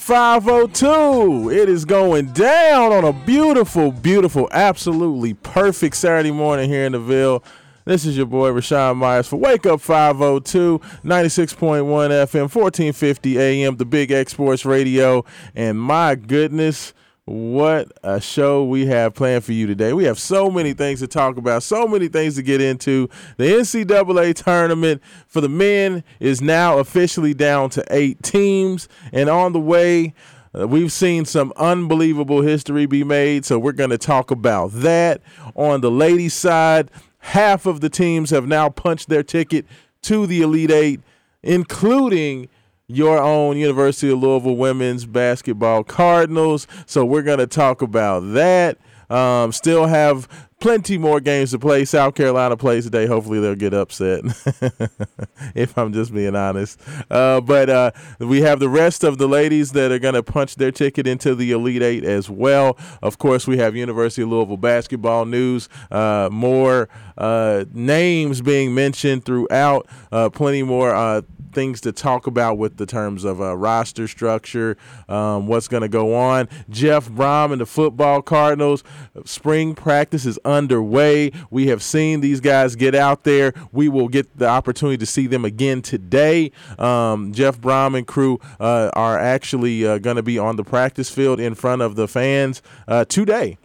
502. It is going down on a beautiful, beautiful, absolutely perfect Saturday morning here in the Ville. This is your boy Raashaan Myers for Wake Up 502, 96.1 FM, 1450 AM, the Big X Sports Radio. And my goodness, what a show we have planned for you today. We have so many things to talk about, so many things to get into. The NCAA tournament for the men is now officially down to eight teams, and on the way, uh, we've seen some unbelievable history be made, so we're going to talk about that. On the ladies' side, half of the teams have now punched their ticket to the Elite Eight, including your own University of Louisville women's basketball Cardinals. So we're going to talk about that. Um, still have plenty more games to play. South Carolina plays today. Hopefully they'll get upset, if I'm just being honest. Uh, but uh, we have the rest of the ladies that are going to punch their ticket into the Elite Eight as well. Of course, we have University of Louisville basketball news. Uh, more uh, names being mentioned throughout. Uh, plenty more uh, things to talk about with the terms of uh, roster structure, um, what's going to go on. Jeff Brohm and the football Cardinals, spring practice is underway. We have seen these guys get out there. We will get the opportunity to see them again today. Um, Jeff Brohm and crew uh, are actually uh, going to be on the practice field in front of the fans uh, today.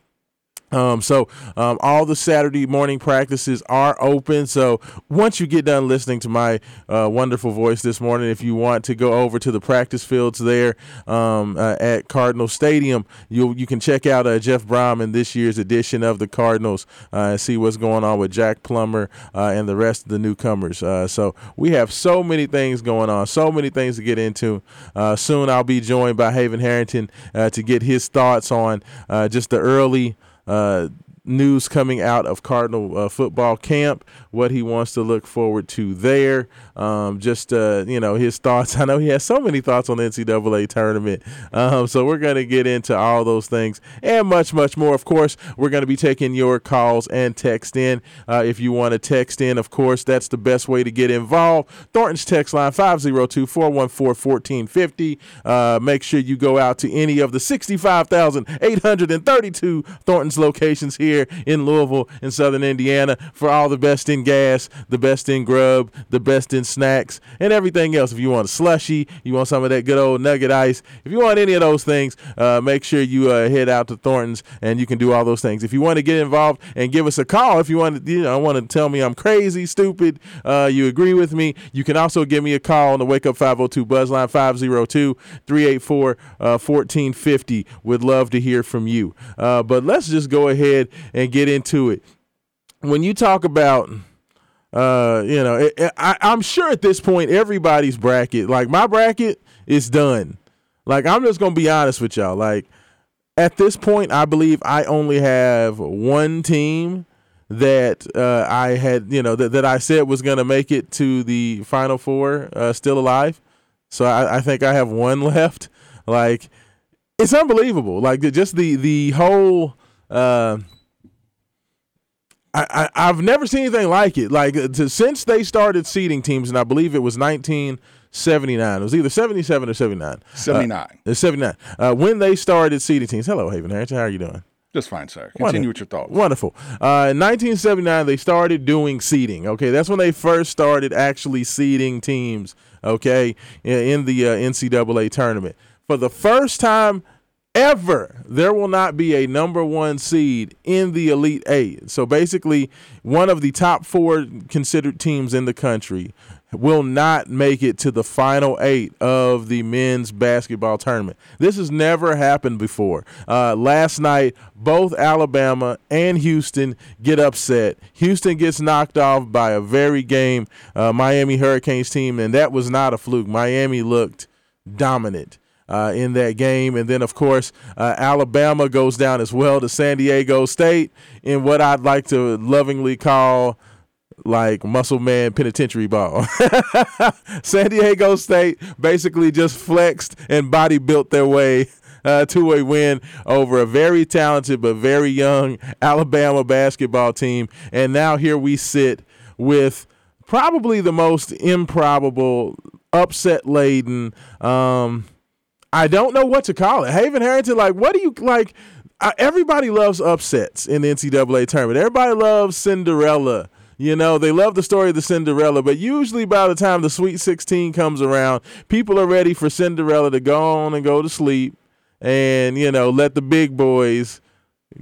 Um, so um, all the Saturday morning practices are open. So once you get done listening to my uh, wonderful voice this morning, if you want to go over to the practice fields there um, uh, at Cardinal Stadium, you you can check out uh, Jeff Brohm in this year's edition of the Cardinals uh, and see what's going on with Jack Plummer uh, and the rest of the newcomers. Uh, so we have so many things going on, so many things to get into. Soon I'll be joined by Haven Harrington to get his thoughts on just the early news coming out of Cardinal uh, football camp, what he wants to look forward to there. Um, just, uh, you know, his thoughts. I know he has so many thoughts on the NCAA tournament. Um, so we're going to get into all those things and much, much more. Of course, we're going to be taking your calls and text in. Uh, if you want to text in, of course, that's the best way to get involved. Thornton's text line 502 414 1450. Uh, make sure you go out to any of the 65,832 Thornton's locations here in Louisville in southern Indiana for all the best in gas, the best in grub, the best in snacks, and everything else. If you want a slushy, you want some of that good old nugget ice, if you want any of those things, uh, make sure you uh, head out to Thornton's and you can do all those things. If you want to get involved and give us a call, if you want to, you know, want to tell me I'm crazy, stupid, uh, you agree with me, you can also give me a call on the Wake Up 502 Buzz line 502 384 1450. Would love to hear from you. Uh, but let's just go ahead and get into it. When you talk about uh, you know, it, it- I, I'm sure at this point everybody's bracket, like my bracket, is done. Like I'm just gonna be honest with y'all. Like at this point, I believe I only have one team that uh, I had, you know, that, that I said was gonna make it to the final four, uh, still alive. So I, I think I have one left. Like it's unbelievable. Like just the the whole. Uh, I, I I've never seen anything like it. Like uh, to, since they started seeding teams, and I believe it was 1979. It was either 77 or 79. 79. Uh, 79. Uh, when they started seeding teams. Hello, Haven Harrington. How are you doing? Just fine, sir. Continue with your thoughts. Wonderful. Uh, in 1979, they started doing seeding. Okay, that's when they first started actually seeding teams. Okay, in, in the uh, NCAA tournament for the first time ever there will not be a number one seed in the Elite Eight. So basically, one of the top four considered teams in the country will not make it to the final eight of the men's basketball tournament. This has never happened before. Uh, last night, both Alabama and Houston get upset. Houston gets knocked off by a very game uh, Miami Hurricanes team, and that was not a fluke. Miami looked dominant. Uh, in that game. And then, of course, uh, Alabama goes down as well to San Diego State in what I'd like to lovingly call like muscle man penitentiary ball. San Diego State basically just flexed and body built their way uh, to a win over a very talented but very young Alabama basketball team. And now here we sit with probably the most improbable, upset laden. Um, I don't know what to call it. Haven Harrington, like, what do you like? Everybody loves upsets in the NCAA tournament. Everybody loves Cinderella you know, they love the story of the Cinderella, but usually by the time the Sweet 16 comes around, people are ready for Cinderella to go on and go to sleep and, you know, let the big boys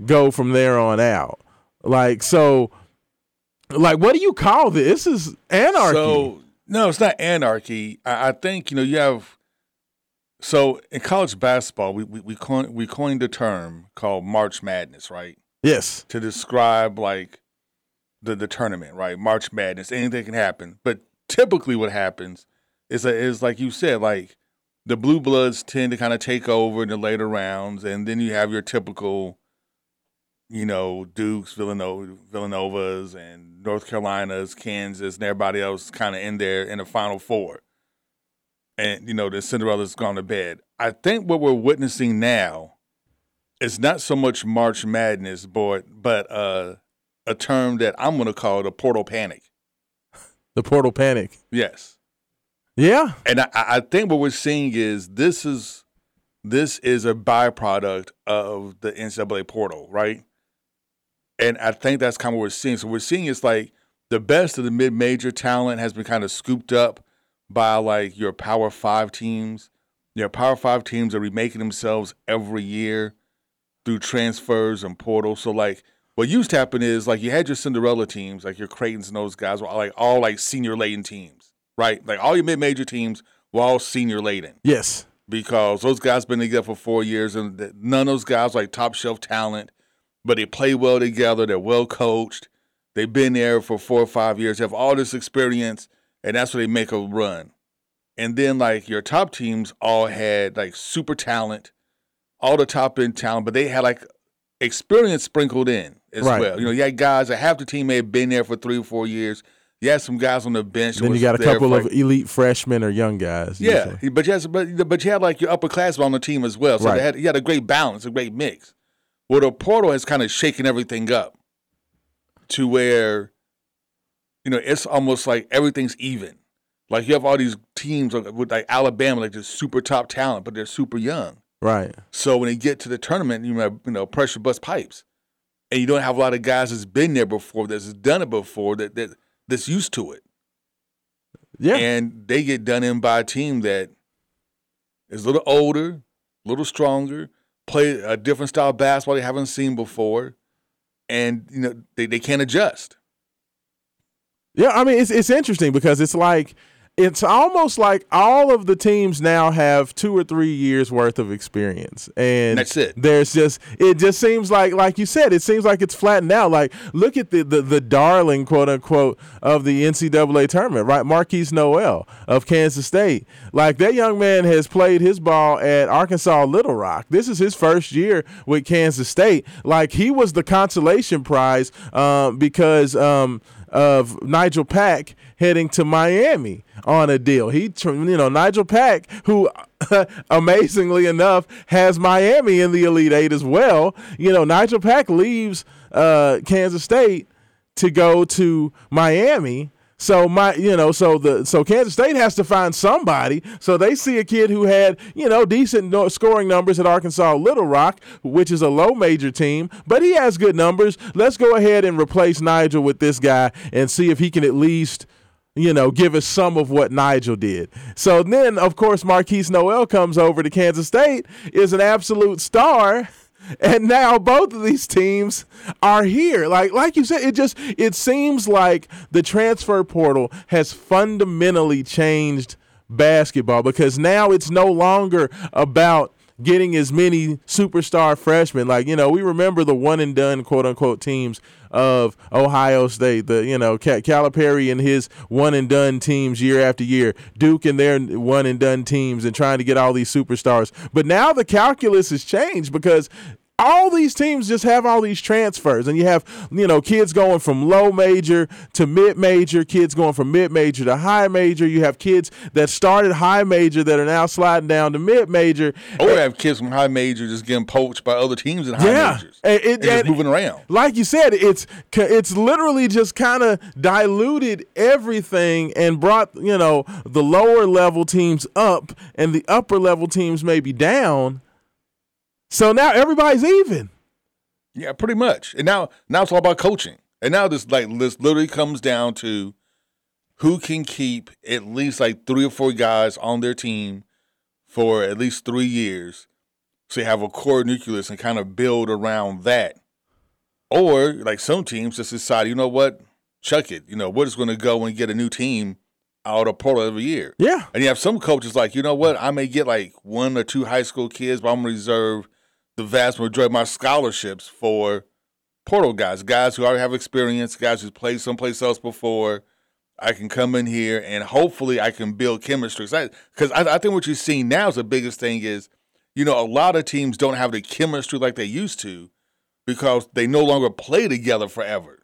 go from there on out. Like, so, like, what do you call this? This is anarchy. So, no, it's not anarchy. I, I think, you know, you have. So in college basketball, we, we, we, coined, we coined a term called March Madness, right? Yes. To describe, like, the the tournament, right? March Madness, anything can happen. But typically, what happens is a, is like you said, like the blue bloods tend to kind of take over in the later rounds, and then you have your typical, you know, Dukes, Villanova, Villanovas, and North Carolinas, Kansas, and everybody else kind of in there in the Final Four. And you know, the Cinderella's gone to bed. I think what we're witnessing now is not so much March Madness, but but uh a term that I'm going to call the portal panic. The portal panic. Yes. Yeah. And I, I think what we're seeing is this is this is a byproduct of the NCAA portal, right? And I think that's kind of what we're seeing. So we're seeing it's like the best of the mid-major talent has been kind of scooped up by like your Power Five teams. Your Power Five teams are remaking themselves every year through transfers and portals. So like what used to happen is like you had your Cinderella teams, like your Creightons and those guys were all like all like senior laden teams, right? Like all your mid major teams were all senior laden. Yes. Because those guys been together for four years and none of those guys like top shelf talent, but they play well together. They're well coached. They've been there for four or five years, they have all this experience, and that's where they make a run. And then like your top teams all had like super talent, all the top end talent, but they had like experience sprinkled in as right. well. You know, you had guys that half the team may have been there for three or four years. You had some guys on the bench. Then you got a couple of elite freshmen or young guys. Yeah, usually. but you, had, but, but you had like your upperclassmen on the team as well. So right. had, you had a great balance, a great mix. Well, the portal has kind of shaken everything up to where, you know, it's almost like everything's even. Like you have all these teams with like Alabama, like this super top talent, but they're super young. Right. So when they get to the tournament, you have you know pressure bust pipes, and you don't have a lot of guys that's been there before, that's done it before, that that that's used to it. Yeah. And they get done in by a team that is a little older, a little stronger, play a different style of basketball they haven't seen before, and you know they, they can't adjust. Yeah, I mean it's it's interesting because it's like it's almost like all of the teams now have two or three years worth of experience. And that's it. there's just it just seems like like you said it seems like it's flattened out. Like look at the the, the darling quote unquote of the ncaa tournament right? Markquis Nowell of kansas state. Like that young man has played his ball at arkansas little rock. This is his first year with kansas state. Like he was the consolation prize um, because um, of Nijel Pack heading to Miami on a deal. He, you know, Nijel Pack, who amazingly enough has Miami in the Elite Eight as well. You know, Nijel Pack leaves uh, Kansas State to go to Miami. So my, you know, so the so Kansas State has to find somebody. So they see a kid who had, you know, decent scoring numbers at Arkansas Little Rock, which is a low major team, but he has good numbers. Let's go ahead and replace Nijel with this guy and see if he can at least you know, give us some of what Nijel did. So then, of course, Markquis Nowell comes over to Kansas State, is an absolute star. And now both of these teams are here. Like like you said, it just it seems like the transfer portal has fundamentally changed basketball because now it's no longer about getting as many superstar freshmen. Like, you know, we remember the one and done quote unquote teams of Ohio State, the, you know, Calipari and his one and done teams year after year, Duke and their one and done teams and trying to get all these superstars. But now the calculus has changed because all these teams just have all these transfers and you have you know kids going from low major to mid major kids going from mid major to high major. You have kids that started high major that are now sliding down to mid major. Or you have kids from high major just getting poached by other teams in high yeah. majors and, it, and just and moving around. like you said it's it's literally just kind of diluted everything and brought you know the lower level teams up and the upper level teams maybe down so now everybody's even. Yeah, pretty much. And now now it's all about coaching. And now this like this literally comes down to who can keep at least like three or four guys on their team for at least three years. So you have a core nucleus and kind of build around that. Or like some teams just decide, you know what, chuck it. You know, we're just gonna go and get a new team out of portal every year. Yeah. And you have some coaches like, you know what, I may get like one or two high school kids, but I'm gonna reserve the vast majority of my scholarships for portal guys, guys who already have experience, guys who've played someplace else before. I can come in here and hopefully I can build chemistry. Because I, I, I think what you're seeing now is the biggest thing is, you know, a lot of teams don't have the chemistry like they used to because they no longer play together forever.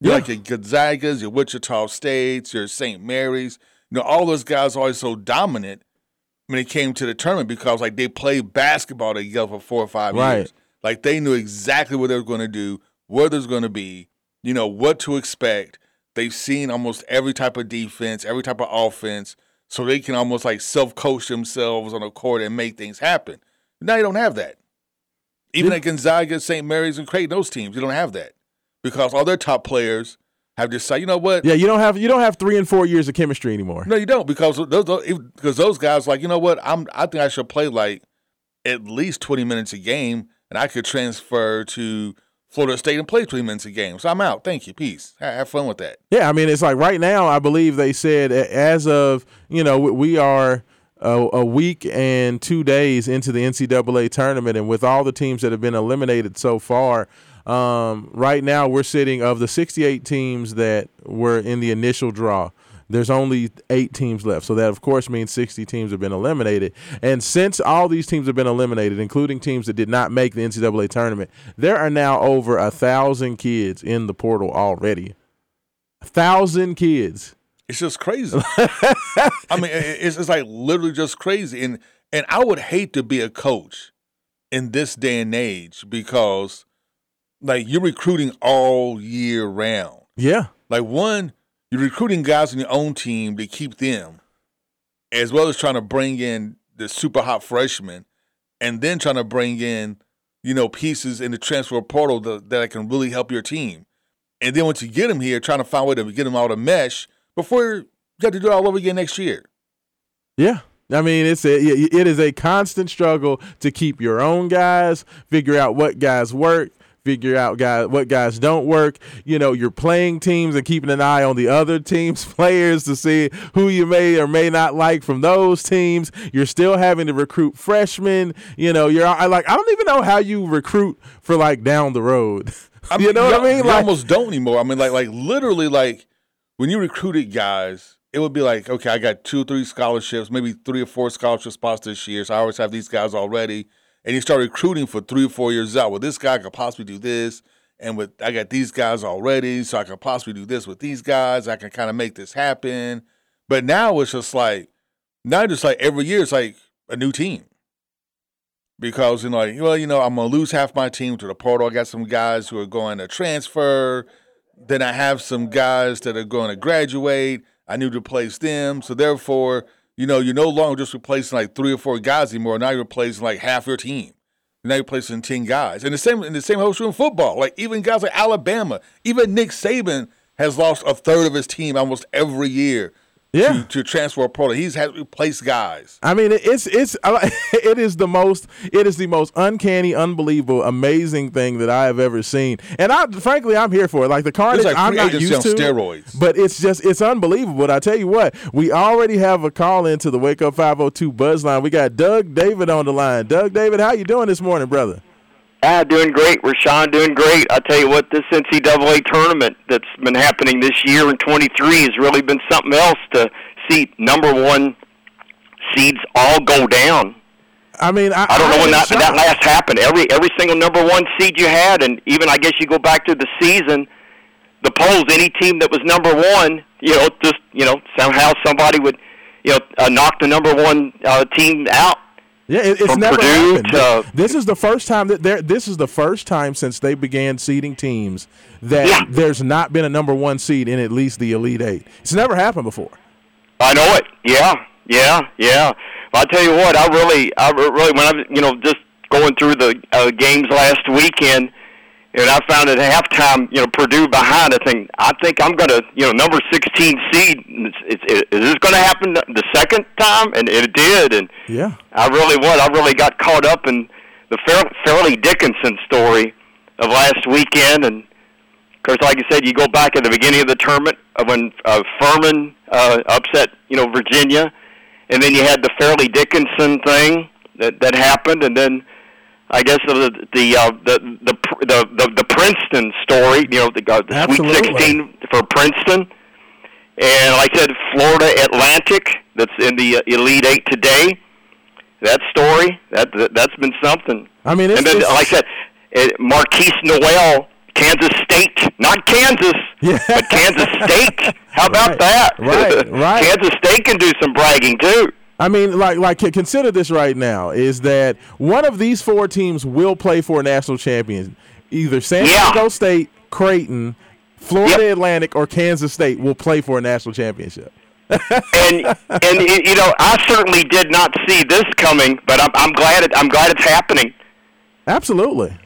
Yeah. Like your Gonzagas, your Wichita States, your St. Mary's, you know, all those guys are always so dominant when it came to the tournament because like they played basketball together for four or five right. years. Like they knew exactly what they were going to do, where there's going to be, you know, what to expect. They've seen almost every type of defense, every type of offense, so they can almost like self coach themselves on the court and make things happen. Now you don't have that. Even yeah. at Gonzaga, St. Mary's, and Creighton, those teams, you don't have that because all their top players have decided, you know what? Yeah, you don't have you don't have three and four years of chemistry anymore. No, you don't because those because those guys like you know what? I'm I think I should play like at least twenty minutes a game, and I could transfer to Florida State and play twenty minutes a game. So I'm out. Thank you. Peace. Have fun with that. Yeah, I mean it's like right now. I believe they said as of you know we are. A, a, week and two days into the NCAA tournament, and with all the teams that have been eliminated so far, um, right now, we're sitting of the 68 teams that were in the initial draw. There's only eight teams left. So that, of course, means 60 teams have been eliminated. And since all these teams have been eliminated, including teams that did not make the NCAA tournament, there are now over a thousand kids in the portal already. A thousand kids. It's just crazy. I mean, it's, it's like literally just crazy. And and I would hate to be a coach in this day and age because like you're recruiting all year round. Yeah. Like one, you're recruiting guys on your own team to keep them, as well as trying to bring in the super hot freshmen, and then trying to bring in, you know, pieces in the transfer portal that, that can really help your team. And then once you get them here, trying to find a way to get them out of mesh before you have to do it all over again next year. Yeah. I mean, it's a it is a constant struggle to keep your own guys, figure out what guys work, figure out guys what guys don't work. You know, you're playing teams and keeping an eye on the other teams' players to see who you may or may not like from those teams. You're still having to recruit freshmen. You know, you're I like I don't even know how you recruit for like down the road. I mean, you know what I mean? You like, almost don't anymore. I mean, like like literally like when you recruited guys. It would be like, okay, I got two three scholarships, maybe three or four scholarship spots this year. So I always have these guys already and you start recruiting for three or four years out. Well, this guy could possibly do this, and with I got these guys already, so I could possibly do this with these guys. I can kind of make this happen. But now it's just like now, just like every year, it's like a new team because you know, like, well, you know, I'm gonna lose half my team to the portal. I got some guys who are going to transfer. Then I have some guys that are going to graduate. I need to replace them, so therefore you know, you're no longer just replacing like three or four guys anymore. Now you're replacing like half your team. Now you're replacing ten guys. And the same in the same holds true in football. Like even guys like Alabama, even Nick Saban has lost a third of his team almost every year Yeah. to, to transfer portal. He's had to replace guys. I mean, it's it's it is the most it is the most uncanny, unbelievable, amazing thing that I have ever seen. And I, frankly, I'm here for it. Like the carnage, like I'm not used on to. steroids. But it's just it's unbelievable. But I tell you what, we already have a call into the Wake Up 502 Buzz line. We got Doug David on the line. Doug David, how you doing this morning, brother? Ah, doing great. Raashaan doing great. I tell you what, this NCAA tournament that's been happening this year in 23 has really been something else to see number one seeds all go down. I mean, I, I don't know when that, that last happened. Every every single number one seed you had, and even I guess you go back to the season, the polls, any team that was number one, you know, just you know somehow somebody would, you know, uh, knock the number one uh, team out. Yeah, it, it's never Purdue happened. to- this is the first time that there. This is the first time since they began seeding teams that Yeah. there's not been a number one seed in at least the Elite Eight. It's never happened before. I know it. Yeah, yeah, yeah. I tell you what, I really, I really, when I, was, you know, just going through the uh, games last weekend, and I found at halftime, you know, Purdue behind. I think, I think I'm gonna, you know, number 16 seed. It's, it's, it, is this gonna happen the second time? And it did. And Yeah. I really what I really got caught up in the Fair, Fairleigh Dickinson story of last weekend, and of course, like I said, you go back at the beginning of the tournament of when uh, Furman uh, upset you know Virginia, and then you had the Fairleigh Dickinson thing that that happened, and then I guess the the uh, the, the the the the Princeton story, you know, the, uh, the Sweet 16 for Princeton. And like I said, Florida Atlantic, that's in the uh, Elite Eight today. That story, that, that that's been something. I mean, it's, and then, it's- like I said, uh, Markquis Nowell, Kansas State, not Kansas, Yeah. but Kansas State. How about Right, that? right, right. Kansas State can do some bragging too. I mean, like, like consider this right now: is that one of these four teams will play for a national champion? Either San Yeah. Diego State, Creighton, Florida Yep. Atlantic, or Kansas State will play for a national championship. and and you know, I certainly did not see this coming, but I'm I'm glad it, I'm glad it's happening. Absolutely.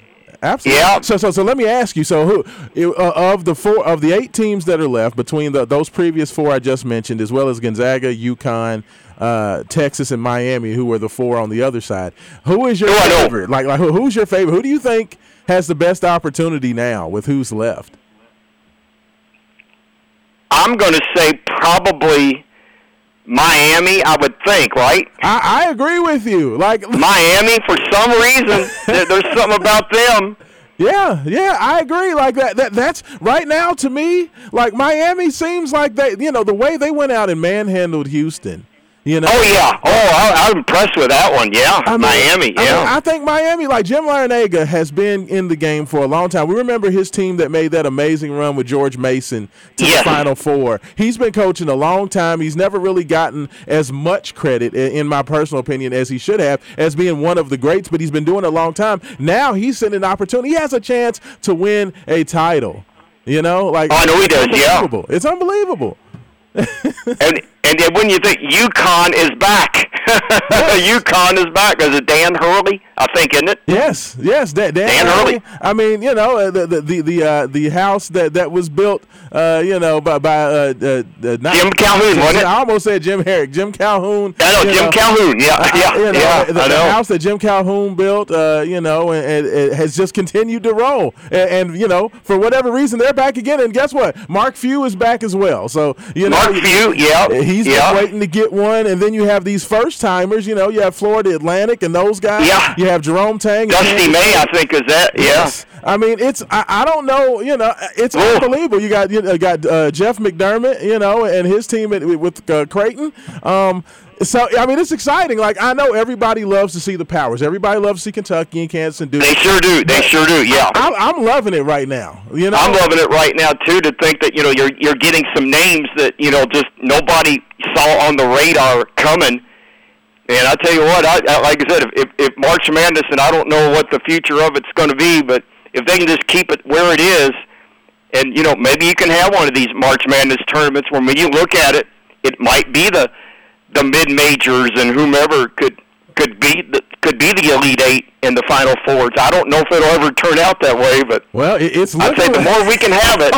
Absolutely. Yeah. So, so, so let me ask you. So, who uh, of the four of the eight teams that are left between the, those previous four I just mentioned, as well as Gonzaga, UConn, uh, Texas, and Miami, who were the four on the other side, who is your know. favorite? Like, like who, who's your favorite? Who do you think has the best opportunity now with who's left? I'm going to say probably Miami. I would think, right? I, I agree with you. Like, Miami, for some reason, there, there's something about them. Yeah, yeah, I agree. Like that, that that's right now to me. Like Miami seems like they, you know, the way they went out and manhandled Houston. You know. Oh yeah. Oh, I, I'm impressed with that one. Yeah, I mean- Miami. I, mean, Yeah. I think Miami, like Jim Larrañaga, has been in the game for a long time. We remember his team that made that amazing run with George Mason to Yes. the Final Four. He's been coaching a long time. He's never really gotten as much credit, in my personal opinion, as he should have, as being one of the greats. But he's been doing it a long time. Now he's sitting an opportunity. He has a chance to win a title. You know, like Oh, I know he does, yeah. unbelievable. It's unbelievable. And and then when you think UConn is back, UConn is back. Is it Dan Hurley? I think, isn't it? Yes, yes, Dan, Dan, Dan Hurley. Hurley. I mean, you know, the the the the, uh, the house that, that was built, uh, you know, by by uh, uh, uh, not, Jim Calhoun, wasn't it? I almost said Jim Harrick, Jim Calhoun. I know Jim Calhoun. Yeah, yeah, you know, yeah. the, the house that Jim Calhoun built, uh, you know, and, and it has just continued to roll. And, and you know, for whatever reason, they're back again. And guess what? Mark Few is back as well. So you know, Mark Few, yeah, he's yeah. waiting to get one. And then you have these first timers. You know, you have Florida Atlantic and those guys. Yeah. You have Jerome Tang. Dusty May, I think, is that. Yeah. Yes. I mean, it's I, I don't know, you know, it's Ooh. unbelievable. You got you got uh, Jeff McDermott, you know, and his team at, with uh, Creighton. Um, so I mean, it's exciting. Like I know everybody loves to see the powers. Everybody loves to see Kentucky and Kansas and Duke. They sure do. They sure do. Yeah. I'm, I'm loving it right now. You know, I'm loving it right now too. To think that you know you're you're getting some names that you know just nobody saw on the radar coming. And I tell you what, I, I like I said, if, if if March Madness, and I don't know what the future of it's going to be, but if they can just keep it where it is, and you know maybe you can have one of these March Madness tournaments where when you look at it, it might be the the mid majors and whomever could could be the, could be the Elite Eight in the Final Fours. I don't know if it'll ever turn out that way, but Well, it's I'd say the more we can have it,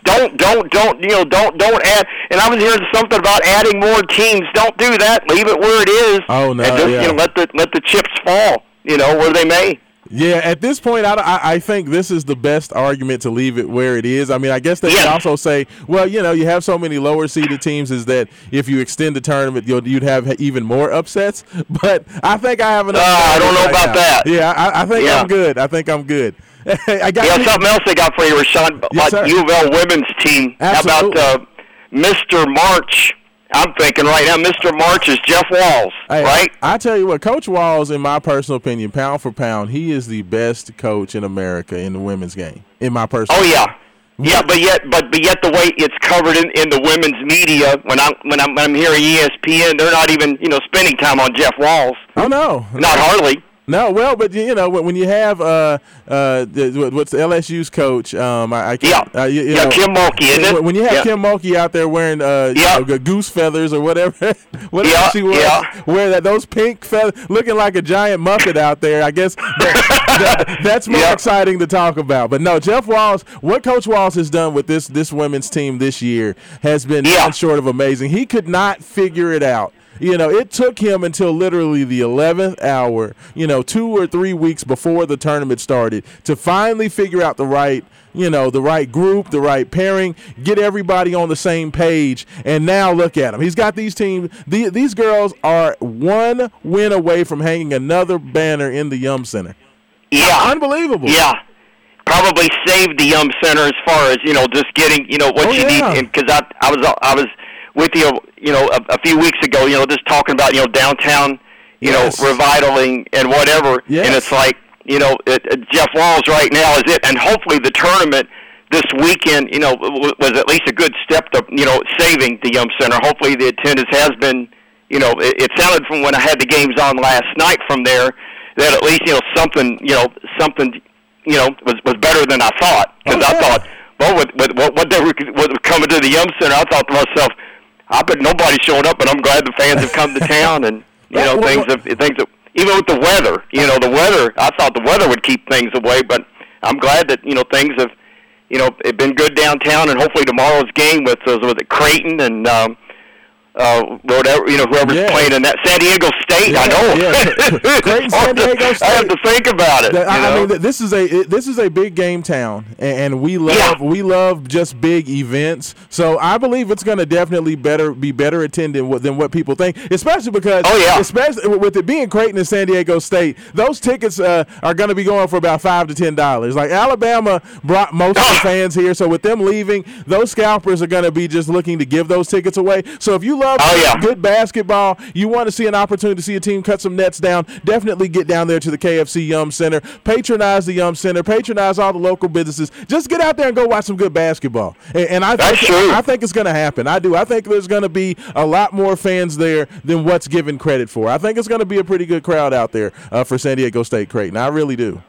don't don't don't you know don't don't add. And I was hearing something about adding more teams. Don't do that. Leave it where it is. Oh, no, And just yeah. you know let the let the chips fall. You know where they may. Yeah, at this point, I, I, think this is the best argument to leave it where it is. I mean, I guess they Yeah. could also say, well, you know, you have so many lower seeded teams, is that if you extend the tournament, you'll, you'd have even more upsets. But I think I have enough. Uh, I don't know right about now. that. Yeah, I, I think Yeah. I'm good. I think I'm good. I got Yeah, you- something else they got for you, Raashaan. Yes, sir. U of L women's team. Absolutely. How about uh, Mr. March? I'm thinking right now, Mr. March is Jeff Walz, Hey, right? I tell you what, Coach Walz, in my personal opinion, pound for pound, he is the best coach in America in the women's game. In my personal. Oh yeah, yeah, but yet, but but yet the way it's covered in, in the women's media when I'm when I'm when I'm hearing ESPN, they're not even you know spending time on Jeff Walz. Oh no, Not hardly. No, well, but you know when when you have uh uh the, what's LSU's coach um I, I Yeah, can't uh, you, you yeah, know, Kim Mulkey, isn't it? when- when you have yeah. Kim Mulkey out there wearing uh you know, goose feathers or whatever whatever Yeah, she wears yeah. wear that those pink feathers looking like a giant muppet out there I guess that, that- that's more Yeah. exciting to talk about but no Jeff Walz what Coach Walz has done with this this women's team this year has been Yeah. short of amazing he could not figure it out you know, it took him until literally the 11th hour, you know, two or three weeks before the tournament started to finally figure out the right, you know, the right group, the right pairing, get everybody on the same page. And now look at him. He's got these teams, the, these girls are one win away from hanging another banner in the Yum Center. Yeah, Unbelievable. yeah. Probably saved the Yum Center as far as you know, just getting you know what Oh, you yeah. need. Because I I was I was with you you know a, a few weeks ago. You know, just talking about you know downtown, you Yes. know, revitaling and whatever. Yes. And it's like you know it, it, Jeff Walz right now is it, and hopefully the tournament this weekend, you know, w- was at least a good step to you know saving the Yum Center. Hopefully the attendance has been. You know, it, it sounded from when I had the games on last night from there that at least you know something, you know, something, you know, was was better than I thought. Because Oh, I thought, well, with, with what what they were what was coming to the Yum Center, I thought to myself, I bet nobody's showing up, but I'm glad the fans have come to town, and you know, Well, things have things have even with the weather. You know, the weather. I thought the weather would keep things away, but I'm glad that you know things have, you know, it been good downtown, and hopefully tomorrow's game with uh, with it Creighton and. um uh, whatever you know, whoever's Yeah. playing in that San Diego State. I know. yeah. Hard San Diego to, I have to think about it. You I, mean, this is a this is a big game town, and, and we love Yeah. we love just big events. So I believe it's going to definitely better be better attended than what people think, especially because Oh, yeah. especially with it being Creighton and San Diego State, those tickets uh, are going to be going for about five to ten dollars. Like Alabama brought most of the Ah. fans here, so with them leaving, those scalpers are going to be just looking to give those tickets away. So if you love Oh, yeah. good basketball, you want to see an opportunity to see a team cut some nets down, definitely get down there to the KFC Yum Center. Patronize the Yum Center. Patronize all the local businesses. Just get out there and go watch some good basketball. And, and I That's think true. I think it's going to happen. I do. I think there's going to be a lot more fans there than what's given credit for. I think it's going to be a pretty good crowd out there uh, for San Diego State Creighton. I really do.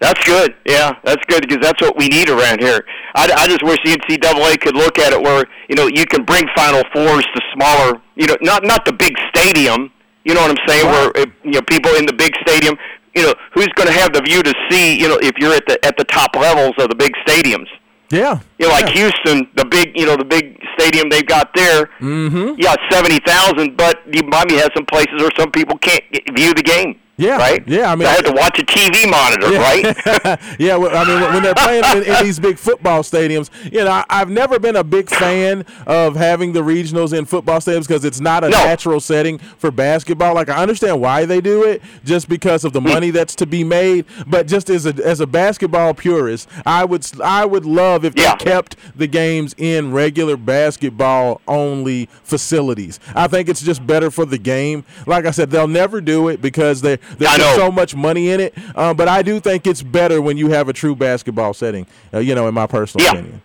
That's good. Yeah, that's good because that's what we need around here. I, I just wish the NCAA could look at it where you know you can bring Final Fours to smaller, you know, not not the big stadium. You know what I'm saying? Right. Where if, you know people in the big stadium, you know, who's going to have the view to see? You know, if you're at the at the top levels of the big stadiums. Yeah. You know, like yeah. Houston, the big, you know, the big stadium they've got there. Mm-hmm. Yeah, seventy thousand, but you Miami has some places where some people can't get, view the game. Yeah, right. yeah, I mean- I have to watch a TV monitor, right? yeah, well, I mean, when they're playing in, in these big football stadiums, you know, I, I've never been a big fan of having the regionals in football stadiums because it's not a No. natural setting for basketball. Like, I understand why they do it, just because of the Hmm. money that's to be made. But just as a as a basketball purist, I would I would love if Yeah. they kept the games in regular basketball only facilities. I think it's just better for the game. Like I said, they'll never do it because they there's I just know. so much money in it. Um, but I do think it's better when you have a true basketball setting. Uh, you know, in my personal Yeah. opinion.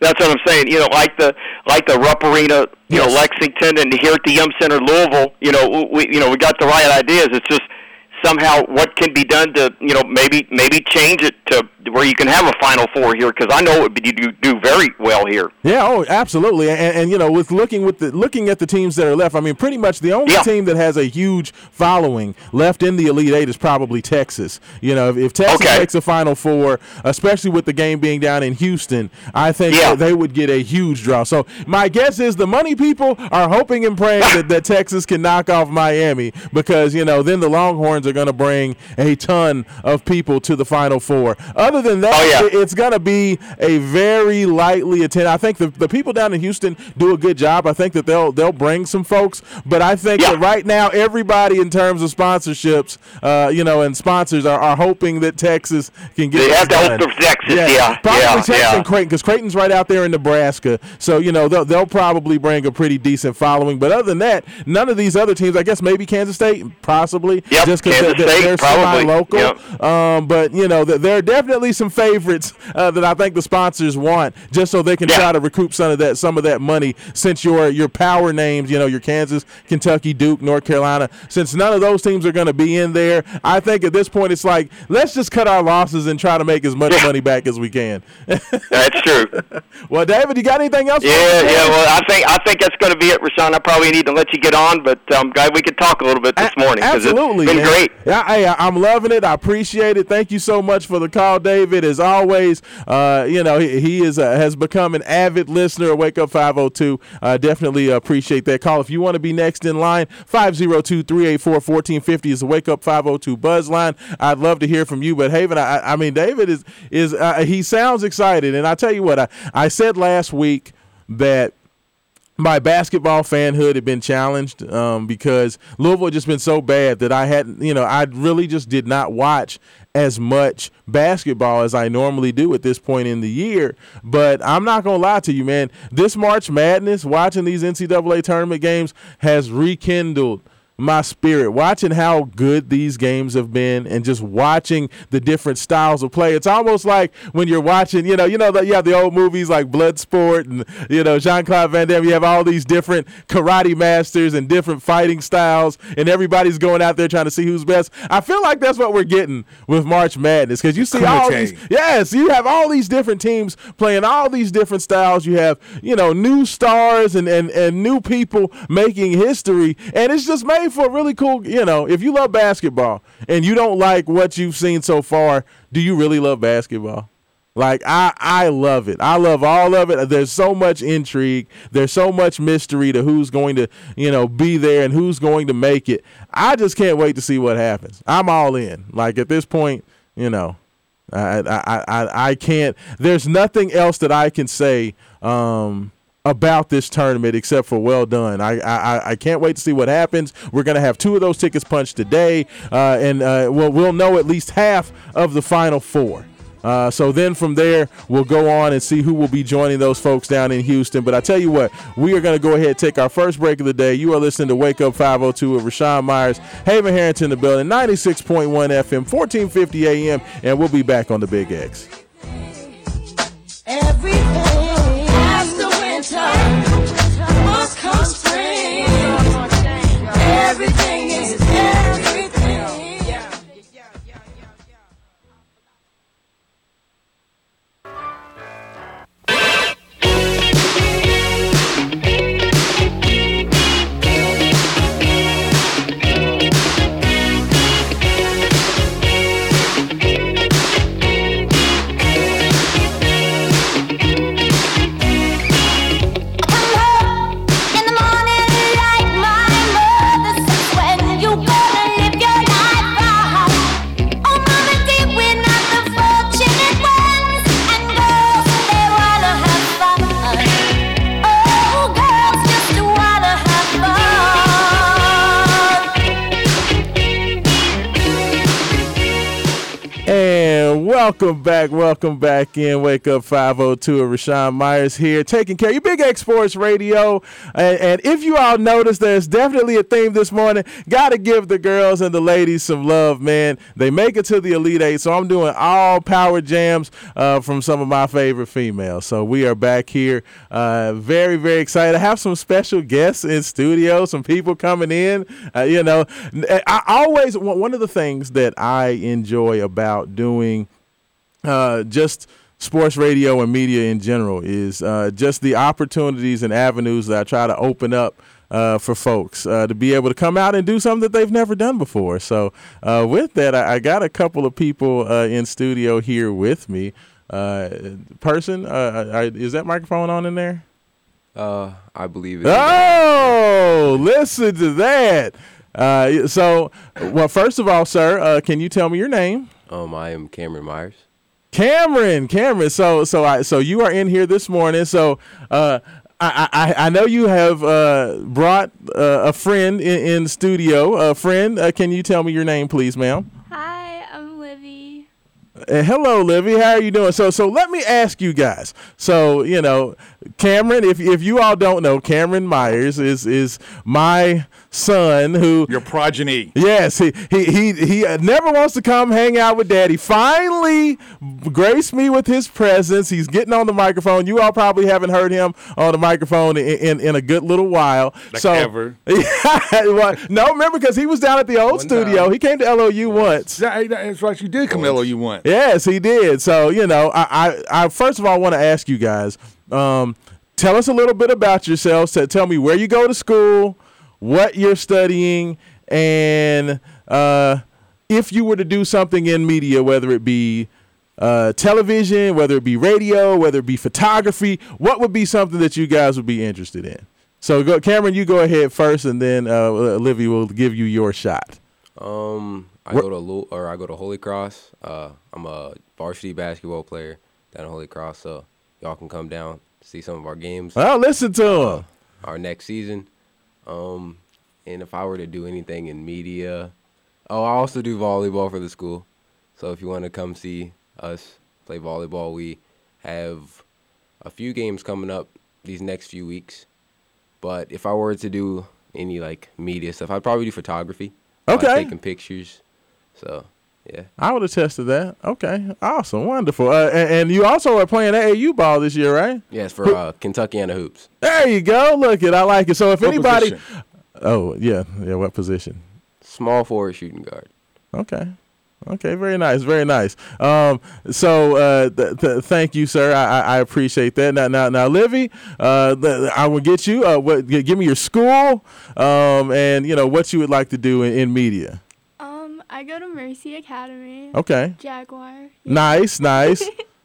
That's what I'm saying. You know, like the like the Rupp Arena, you know, Lexington, and here at the Yum Center, Louisville. You know, we you know we got the right ideas. It's just somehow what can be done to you know maybe maybe change it to where you can have a Final Four here because I know it would be, do do very well here. Yeah, oh, absolutely. And, and, you know, with looking with the looking at the teams that are left, I mean, pretty much the only Yeah. team that has a huge following left in the Elite Eight is probably Texas. You know, if, if Texas Okay. makes a Final Four, especially with the game being down in Houston, I think Yeah. they would get a huge draw. So my guess is the money people are hoping and praying that, that Texas can knock off Miami because you know then the Longhorns are going to bring a ton of people to the Final Four. Other than that, Oh, yeah. it's going to be a very lightly attended. I think the, the people down in Houston do a good job. I think that they'll they'll bring some folks, but I think Yeah. that right now everybody in terms of sponsorships, uh, you know, and sponsors are, are hoping that Texas can get. They have to hope done. for Texas, yeah, probably yeah, Texas yeah. and Creighton because Creighton's right out there in Nebraska, so you know they'll they'll probably bring a pretty decent following. But other than that, none of these other teams, I guess maybe Kansas State, possibly, Yep, just because they're, they're semi-local. yep. Um, but you know, they're are definitely some favorites uh, that I think the sponsors want, just so they can Yeah. try to recoup some of that some of that money. Since your your power names, you know, your Kansas, Kentucky, Duke, North Carolina, since none of those teams are going to be in there, I think at this point it's like let's just cut our losses and try to make as much Yeah. money back as we can. That's true. well, David, you got anything else? Yeah, yeah. Well, I think I think that's going to be it, Raashaan. I probably need to let you get on, but um, glad we could talk a little bit this A- morning Absolutely, it's been man. great. Yeah, hey, I, I'm loving it. I appreciate it. Thank you so much for the call, David. David, as always, uh, you know he, he is uh, has become an avid listener. of Wake up 502. Uh, definitely appreciate that call. If you want to be next in line, 502-384-1450 is the Wake Up 502 Buzz line. I'd love to hear from you. But Haven, I, I mean, David is is uh, he sounds excited, and I tell you what, I, I said last week that my basketball fanhood had been challenged um, because Louisville had just been so bad that I hadn't, you know, I really just did not watch as much basketball as I normally do at this point in the year. But I'm not going to lie to you, man. This March Madness, watching these NCAA tournament games, has rekindled my spirit watching how good these games have been and just watching the different styles of play. It's almost like when you're watching, you know, you know you have the old movies like Bloodsport and you know Jean-Claude Van Damme. You have all these different karate masters and different fighting styles, and everybody's going out there trying to see who's best. I feel like that's what we're getting with March Madness because you see all these Yes, you have all these different teams playing all these different styles. You have, you know, new stars and, and, and new people making history. And it's just made for a really cool, you know, if you love basketball and you don't like what you've seen so far, do you really love basketball? Like I, I love it. I love all of it. There's so much intrigue. There's so much mystery to who's going to, you know, be there and who's going to make it. I just can't wait to see what happens. I'm all in. Like at this point, you know, I, I, I, I can't. There's nothing else that I can say um, about this tournament except for well done. I, I, I can't wait to see what happens. We're gonna have two of those tickets punched today, uh, and uh, we'll we'll know at least half of the final four. Uh, so then from there, we'll go on and see who will be joining those folks down in Houston. But I tell you what, we are going to go ahead and take our first break of the day. You are listening to Wake Up 502 with Raashaan Myers, Haven Harrington the building, 96.1 FM, 1450 AM, and we'll be back on the Big X. Welcome back, welcome back in. Wake Up 502 of Raashaan Myers here, taking care of you. Big X Sports Radio. And, and if you all notice, there's definitely a theme this morning. Got to give the girls and the ladies some love, man. They make it to the Elite Eight, so I'm doing all power jams uh, from some of my favorite females. So we are back here. Uh, very, very excited. I have some special guests in studio, some people coming in. Uh, you know, I always, one of the things that I enjoy about doing uh, just sports radio and media in general is uh, just the opportunities and avenues that I try to open up uh, for folks uh, to be able to come out and do something that they've never done before. So, uh, with that, I, I, got a couple of people uh, in studio here with me. person, is that microphone on in there? Uh, I believe it. Oh, listen to that. so, well, first of all, sir, can you tell me your name? Um, I am Cameron Myers. Cameron, Cameron. So, so I, so you are in here this morning. So, uh, I, I, I know you have uh, brought uh, a friend in, in studio. A friend, uh, can you tell me your name, please, ma'am? Hi, I'm Livy. Uh, hello, Livy. How are you doing? So, so let me ask you guys. So, you know, Cameron, if if you all don't know, Cameron Myers is is my son who your progeny. Yes, he he he he never wants to come hang out with daddy. Finally graced me with his presence. He's getting on the microphone. You all probably haven't heard him on the microphone in in, in a good little while. Like so ever. no, remember because he was down at the old One studio. Time. He came to LOU once. That's right. You did come to LOU once. Yes, he did. So, you know, I I, I first of all I want to ask you guys um, tell us a little bit about yourselves. Tell me where you go to school, what you're studying, and uh, if you were to do something in media, whether it be uh, television, whether it be radio, whether it be photography, what would be something that you guys would be interested in? So, go, Cameron, you go ahead first, and then uh, Olivia will give you your shot. Um, I go to or I go to Holy Cross. Uh, I'm a varsity basketball player down at Holy Cross, so y'all can come down see some of our games. I'll listen to them. Uh, our next season. Um, and if I were to do anything in media, oh, I also do volleyball for the school. So if you want to come see us play volleyball, we have a few games coming up these next few weeks. But if I were to do any like media stuff, I'd probably do photography. Okay. Like taking pictures. So yeah. I would attest to that. Okay. Awesome. Wonderful. Uh, and, and, you also are playing AAU ball this year, right? Yes, for uh, the Hoops. There you go. Look it. I like it. So if what anybody. Position? Oh, yeah. Yeah. What position? Small forward shooting guard. Okay. Okay, very nice, very nice. Um, so uh, th- th- thank you, sir. I-, I appreciate that. Now, now, now, Livy, uh, th- I will get you. Uh, what? Give me your school, um, and you know what you would like to do in, in media. I go to Mercy Academy. Okay. Jaguar. Yeah. Nice, nice.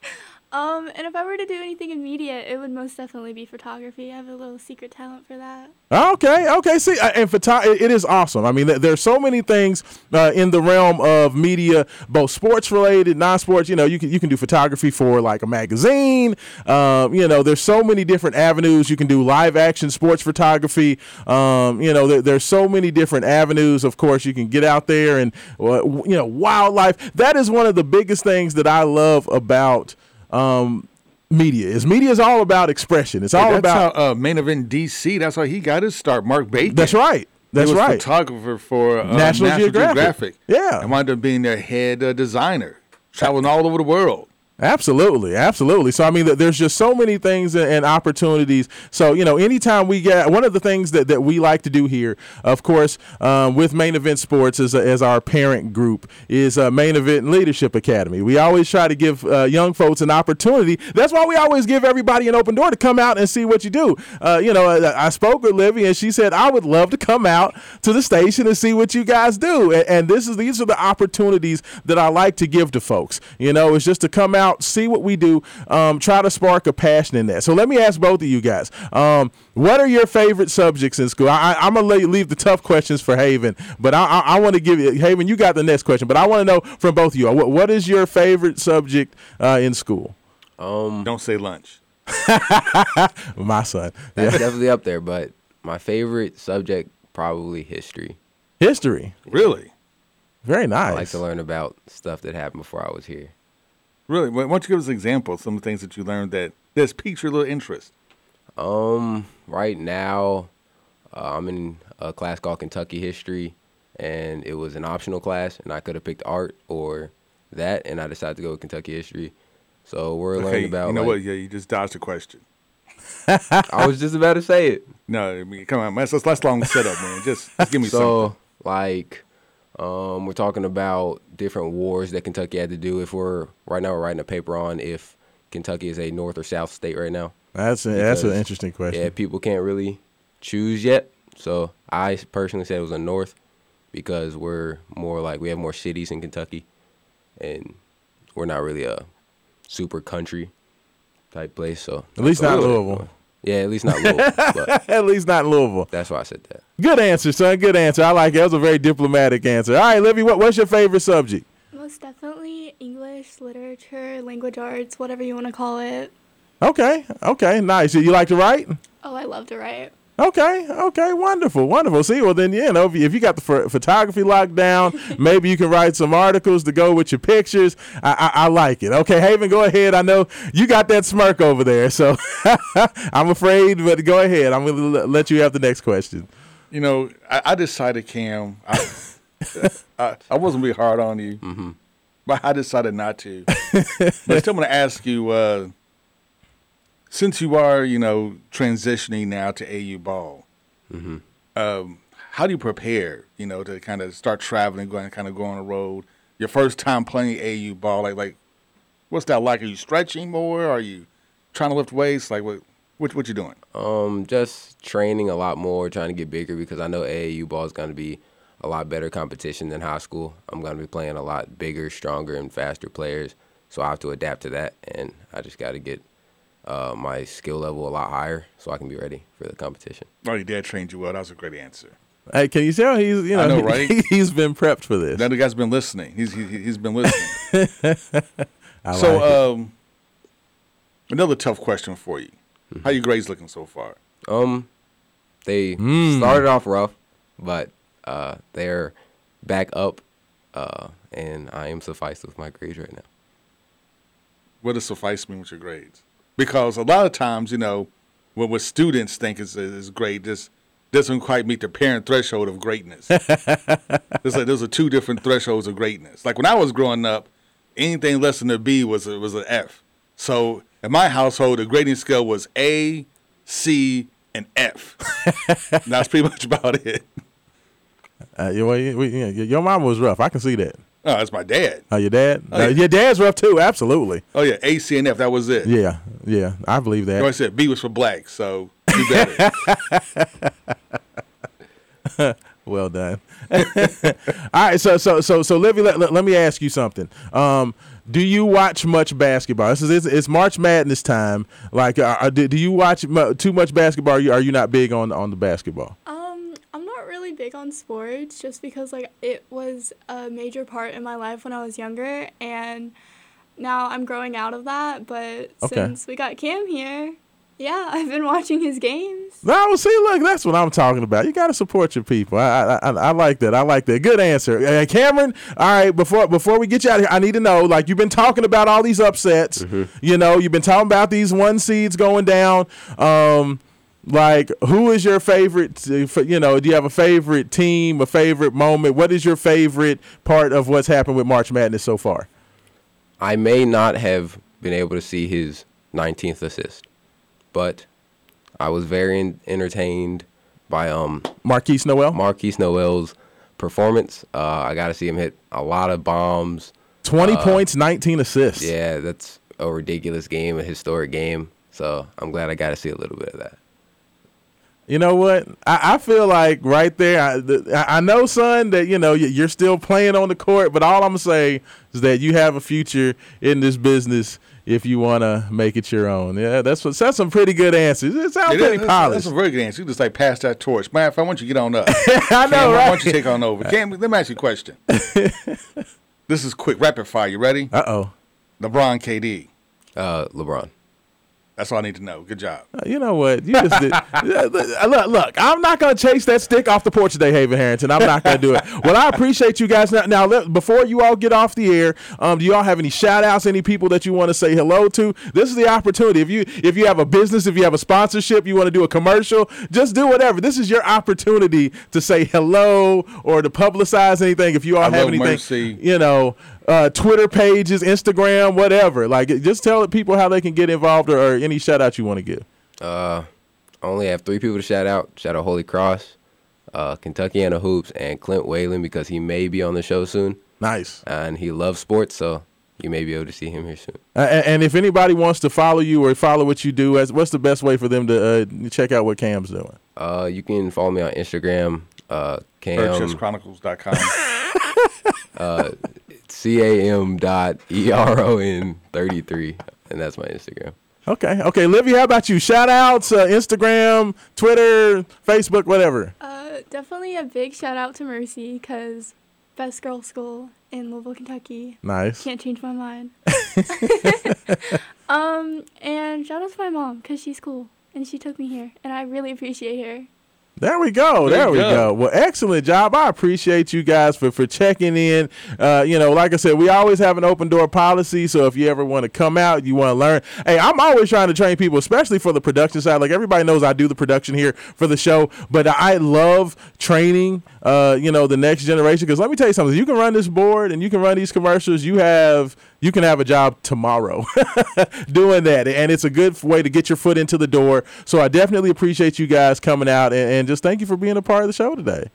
Um, and if I were to do anything in media, it would most definitely be photography. I have a little secret talent for that. Okay, okay. See, and photo- it is awesome. I mean, there's so many things uh, in the realm of media, both sports related, non-sports. You know, you can you can do photography for like a magazine. Um, you know, there's so many different avenues. You can do live action sports photography. Um, you know, there, there's so many different avenues. Of course, you can get out there and uh, you know, wildlife. That is one of the biggest things that I love about um, media is. Media is all about expression. It's all that's about how, uh, main event DC. That's how he got his start. Mark Bacon. That's right. That's he was right. Photographer for uh, National, National Geographic. Geographic. Yeah, and wound up being their head uh, designer, traveling all over the world. Absolutely, absolutely. So I mean, there's just so many things and opportunities. So you know, anytime we get one of the things that, that we like to do here, of course, um, with Main Event Sports as, as our parent group is uh, Main Event Leadership Academy. We always try to give uh, young folks an opportunity. That's why we always give everybody an open door to come out and see what you do. Uh, you know, I, I, spoke with Livy and she said I would love to come out to the station and see what you guys do. And, and this is these are the opportunities that I like to give to folks. You know, it's just to come out out, see what we do, um, try to spark a passion in that. So let me ask both of you guys. Um, what are your favorite subjects in school? I, am gonna leave the tough questions for Haven, but I, I, I want to give you Haven. You got the next question, but I want to know from both of you. What, what is your favorite subject uh, in school? Um, don't say lunch. my son. That's yeah. definitely up there, but my favorite subject probably history. History, really? Very nice. I like to learn about stuff that happened before I was here. Really? Why don't you give us an example some of the things that you learned that that's piqued your little interest? Um, right now, uh, I'm in a class called Kentucky History, and it was an optional class, and I could have picked art or that, and I decided to go with Kentucky History. So we're learning about. you know like- what? Yeah, you just dodged the question. I was just about to say it. No, I mean, come on, man. That's, that's long setup, man. Just, just give me so something. like um, we're talking about different wars that Kentucky had to do. If we're right now, we're writing a paper on if Kentucky is a North or South state right now. That's a, that's an interesting question. Yeah, people can't really choose yet. So I personally said it was a North because we're more like we have more cities in Kentucky, and we're not really a super country type place. So At least not Louisville. Doing. Yeah, at least not Louisville. but At least not Louisville. that's why I said that. Good answer, son. Good answer. I like it. That was a very diplomatic answer. All right, Livy, what, what's your favorite subject? Most definitely English, literature, language arts, whatever you want to call it. Okay, okay, nice. You like to write? Oh, I love to write. Okay, okay, wonderful, wonderful. See, well then, you know, if you, if you got the ph- photography locked down, maybe you can write some articles to go with your pictures. I, I, I like it. Okay, Haven, go ahead. I know you got that smirk over there, so I'm afraid, but go ahead. I'm going to let you have the next question. You know, I, I decided, Cam, I, I, I wasn't really hard on you, Mm-hmm. but I decided not to. but I'm gonna ask you, uh, since you are, you know, transitioning now to AU ball, Mm-hmm. um, how do you prepare, you know, to kind of start traveling, going, kind of go on the road? Your first time playing AU ball, like, like, what's that like? Are you stretching more? Are you trying to lift weights? Like, what, what, what you doing? Um, just training a lot more, trying to get bigger because I know AAU ball is going to be a lot better competition than high school. I'm going to be playing a lot bigger, stronger, and faster players, so I have to adapt to that, and I just got to get uh, my skill level a lot higher so I can be ready for the competition. Oh, your dad trained you well. That was a great answer. Hey, can you tell he's you know, I know, right? he's been prepped for this. That guy's been listening. He's he, he's been listening. I so, like it. um, another tough question for you. How your grades looking so far? Um, they Hmm. started off rough, but uh, they're back up, uh, and I am sufficed with my grades right now. What does suffice mean with your grades? Because a lot of times, you know, what what students think is is great just doesn't quite meet the parent threshold of greatness. There's like those are two different thresholds of greatness. Like when I was growing up, anything less than a B was a, was an F. So in my household, the grading scale was A, C, and F. And That's pretty much about it. Uh, your, way- we- yeah, your mom was rough. I can see that. Oh, that's my dad. Oh, your dad? Oh, Uh, yeah. Your dad's rough too. Absolutely. Oh yeah, A, C, and F. That was it. Yeah, yeah. I believe Like I that. said, B was for black, so do better. Well done. All right. So, so, so, so, Livy, let, let, let me ask you something. Um, do you watch much basketball? This is it's, it's March Madness time. Like, uh, uh, do, do you watch mu- too much basketball? Are you, are you not big on on the basketball? Um, I'm not really big on sports just because like it was a major part in my life when I was younger and now I'm growing out of that, but Okay. since we got Cam here, yeah, I've been watching his games. No, see, look, that's what I'm talking about. You got to support your people. I, I, I, I like that. I like that. Good answer, uh, Cameron. All right, before before we get you out of here, I need to know. Like you've been talking about all these upsets. You know, you've been talking about these one seeds going down. Um, like who is your favorite? uh, You know, do you have a favorite team, a favorite moment? What is your favorite part of what's happened with March Madness so far? I may not have been able to see his 19th assist, but I was very en- entertained by um Markquis Nowell, Markquis Nowell's performance. Uh, I got to see him hit a lot of bombs. twenty points, nineteen assists. Yeah, that's a ridiculous game, a historic game. So I'm glad I got to see a little bit of that. You know what? I, I feel like right there. I, the, I I know, son, that you know you- you're still playing on the court, but all I'm gonna say is that you have a future in this business if you want to make it your own. Yeah, that's what. That's some pretty good answers. It sounds It is- pretty that's, polished. that's a very good answer. You just like pass that torch. Man, if I want you to get on up. I Cam, know, Why right? don't you take on over? Cam, let me ask you a question. this is quick, rapid fire. You ready? Uh oh. LeBron, KD. Uh, LeBron. That's all I need to know. Good job. Uh, You know what? You just did. Look, look, I'm not going to chase that stick off the porch today, Haven Harrington. I'm not going to do it. Well, I appreciate you guys. Now, now let, before you all get off the air, um, do you all have any shout outs, any people that you want to say hello to? This is the opportunity. If you if you have a business, if you have a sponsorship, you want to do a commercial, just do whatever. This is your opportunity to say hello or to publicize anything. If you all I have anything, Mercy. you know, uh, Twitter pages, Instagram, whatever. Like, just tell people how they can get involved or, or any shout out you want to give. Uh, I only have three people to shout out. Shout out Holy Cross, uh, Kentuckiana Hoops, and Clint Whalen because he may be on the show soon. Nice. And he loves sports, so you may be able to see him here soon. Uh, and, and if anybody wants to follow you or follow what you do, as what's the best way for them to uh, check out what Cam's doing? Uh, you can follow me on Instagram, uh, Cam, PurchaseChronicles.com. C A M dot E R O N 33, and that's my Instagram. Okay. Okay. Livy, how about you? Shout outs, uh, Instagram, Twitter, Facebook, whatever. Uh, definitely a big shout out to Mercy because best girl school in Louisville, Kentucky. Nice. Can't change my mind. um, and shout out to my mom because she's cool and she took me here and I really appreciate her. There we go. There There, we go. go. Well, excellent job. I appreciate you guys for, for checking in. Uh, you know, like I said, we always have an open door policy. So if you ever want to come out, you want to learn. Hey, I'm always trying to train people, especially for the production side. Like everybody knows I do the production here for the show, but I love training, uh, you know, the next generation. Because let me tell you something, you can run this board and you can run these commercials. You have, you can have a job tomorrow doing that. And it's a good way to get your foot into the door. So I definitely appreciate you guys coming out and, and just thank you for being a part of the show today.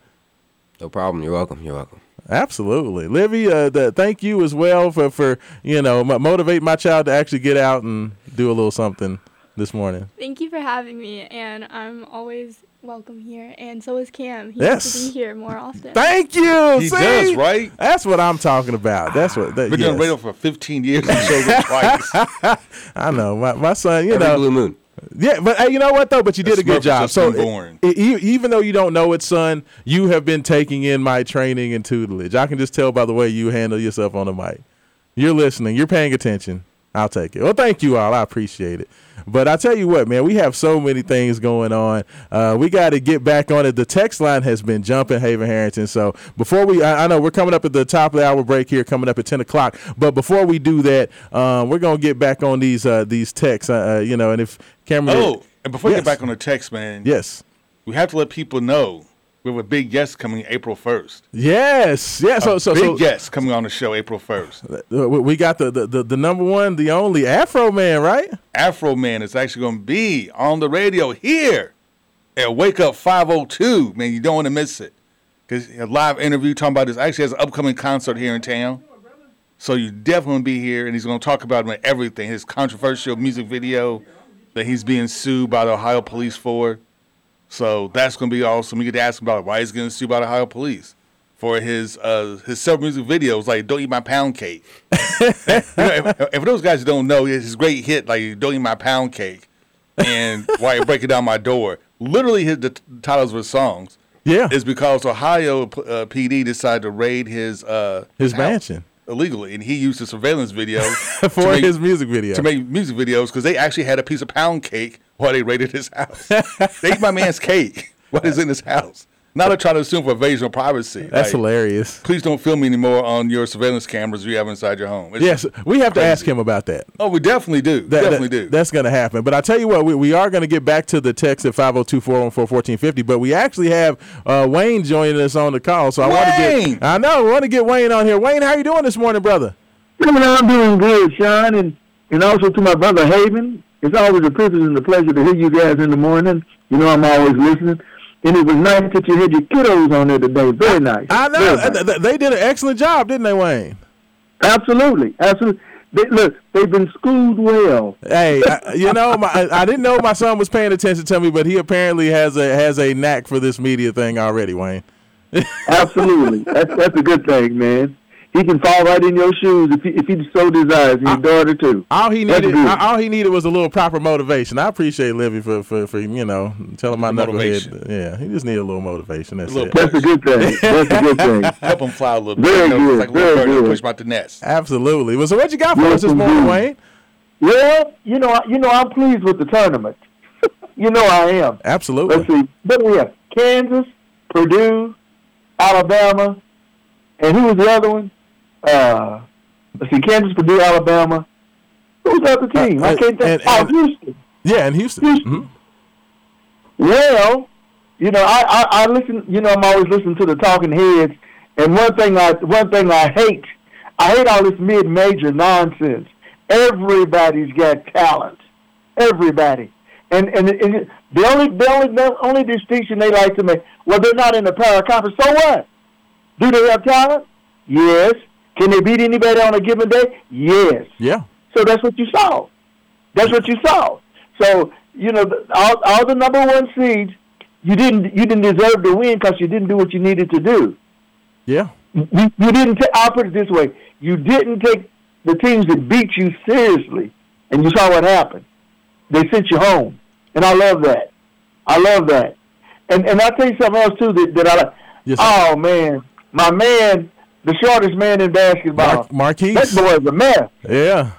No problem. You're welcome. You're welcome. Absolutely, Livy. Uh, the, thank you as well for for you know mo- motivate my child to actually get out and do a little something this morning. Thank you for having me and I'm always welcome here and so is Cam. He Yes. has to be here more often. Thank you. He See? does, right? That's what I'm talking about. That's what. That, Been yes. doing radio for 15 years and showed up twice. I know my, my son. You Every know, blue moon. Yeah, but hey, you know what though? But you did The a good job. So been born. e- e- even though you don't know it, son, you have been taking in my training and tutelage. I can just tell by the way you handle yourself on the mic. You're listening. You're paying attention. I'll take it. Well, thank you all. I appreciate it. But I tell you what, man, we have so many things going on. Uh, we got to get back on it. The text line has been jumping, Haven Harrington. So before we, I, I know we're coming up at the top of the hour break here, coming up at ten o'clock. But before we do that, um, we're gonna get back on these uh, these texts. Uh, uh, you know, and if Cameron, Oh, and before we get back on the text, man, yes, we have to let people know we have a big guest coming April 1st. yes, yes. So, so, big so guest coming on the show April 1st. uh, we we got the, the, the, the number one, the only Afroman, right? Afroman is actually going to be on the radio here at Wake Up 502. Man, you don't want to miss it. Because a live interview talking about this. Actually, has an upcoming concert here in town. So you definitely wanna be here, and he's going to talk about everything. His controversial music video that he's being sued by the Ohio police for. So that's going to be awesome. You get to ask him about why he's getting sued by the Ohio police for his uh, his several music videos, like "Don't Eat My Pound Cake." if, if those guys don't know, it's his great hit, like "Don't Eat My Pound Cake," and "Why You Breaking Down My Door." Literally, his, the titles of his songs Yeah, is because Ohio uh, PD decided to raid his uh, his house mansion illegally, and he used the surveillance video for make, his music video. to make music videos because they actually had a piece of pound cake while they raided his house. they ate my man's cake What is in his house. Now they're trying to assume for invasion of privacy. That's Like, hilarious. Please don't film me anymore on your surveillance cameras you have inside your home. It's- Yes, we have to ask him about that. Oh, we definitely do. That- definitely that- do. That's going to happen. But I tell you what, we, we are going to get back to the text at 502 414 1450. But we actually have uh, Wayne joining us on the call. So I want to get, I know, I want to get Wayne on here. Wayne, how you doing this morning, brother? Well, I'm doing good, Sean, and, and also to my brother Haven. It's always a privilege and a pleasure to hear you guys in the morning. You know I'm always listening. And it was nice that you had your kiddos on there today. Very nice. I know. Nice. Th- th- They did an excellent job, didn't they, Wayne? Absolutely. Absolutely. They, look, they've been schooled well. Hey, I, you know, my, I I didn't know my son was paying attention to me, but he apparently has a has a knack for this media thing already, Wayne. Absolutely. that's, that's a good thing, man. He can fall right in your shoes if he, if he so desires, and your daughter too. All he needed, all he needed was a little proper motivation. I appreciate Livy for, for, for you know telling my Motivation. knucklehead. Yeah, he just needed a little motivation. That's A little it. That's a good thing. That's a good thing. Help him fly a little bit. Very You know, good, Like a little very bird, good. push him out the nest. Absolutely. Well, so what you got for Yes, us this morning, indeed. Wayne? Well, you know, you know, I'm pleased with the tournament. you know, I am. Absolutely. Let's see. But do we have? Kansas, Purdue, Alabama, and who was the other one? Uh, let's see. Kansas, Purdue, Alabama. Who's the other team? Uh, I can't think. and- oh, and- Houston. Yeah, in Houston. Houston. Mhm. Well, you know, I, I, I listen. You know, I'm always listening to the talking heads, and one thing I one thing I hate, I hate all this mid-major nonsense. Everybody's got talent. Everybody, and and, and the only the only the only distinction they like to make. Well, they're not in the power conference. So what? Do they have talent? Yes. Can they beat anybody on a given day? Yes. Yeah. So that's what you saw. That's what you saw. So you know, all, all the number one seeds, you didn't you didn't deserve to win because you didn't do what you needed to do. Yeah. You, you didn't. ta- I'll put it this way: you didn't take the teams that beat you seriously, and you saw what happened. They sent you home, and I love that. I love that. And and I'll tell you something else too that, that I like. Yes, sir. oh man, my man, the shortest man in basketball. Mar- Markquis. That boy's a mess. Yeah.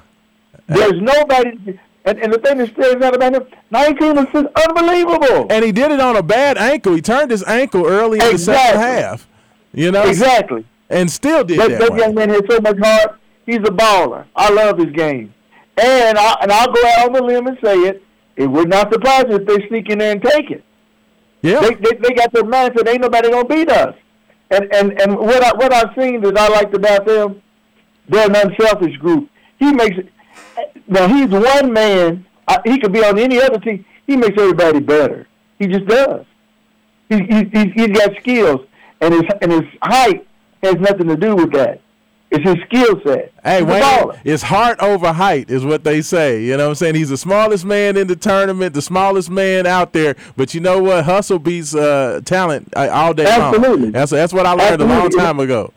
There's nobody, and, and the thing that stands out about him, 19 is just unbelievable. And he did it on a bad ankle. He turned his ankle early in the second half. You know, exactly. and still did That, that. that young man has so much heart. He's a baller. I love his game. And, I, and I'll go out on the limb and say it. It would not surprise me if they sneak in there and take it. Yeah. They, they, they got their mindset, ain't nobody going to beat us. And, and, and what, I, what I've seen that I liked about them, they're an unselfish group. He makes. Now, he's one man. He could be on any other team. He makes everybody better. He just does. He, he, he's got skills, and his, and his height has nothing to do with that. It's his skill set. Hey, Wayne, it's heart over height, is what they say. You know what I'm saying? He's the smallest man in the tournament, the smallest man out there. But you know what? Hustle beats uh, talent uh, all day long. Absolutely. That's, that's what I learned a long time ago.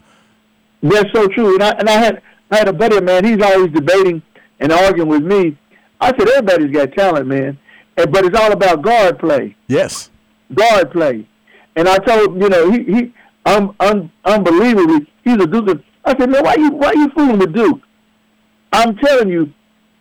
That's so true. And I and I had I had a buddy mine. He's always debating and arguing with me. I said everybody's got talent, man, and, but it's all about guard play. Yes. Guard play. And I told him, you know, he he um, un, unbelievably he's a Duke. I said, man, why you why you fooling with Duke? I'm telling you,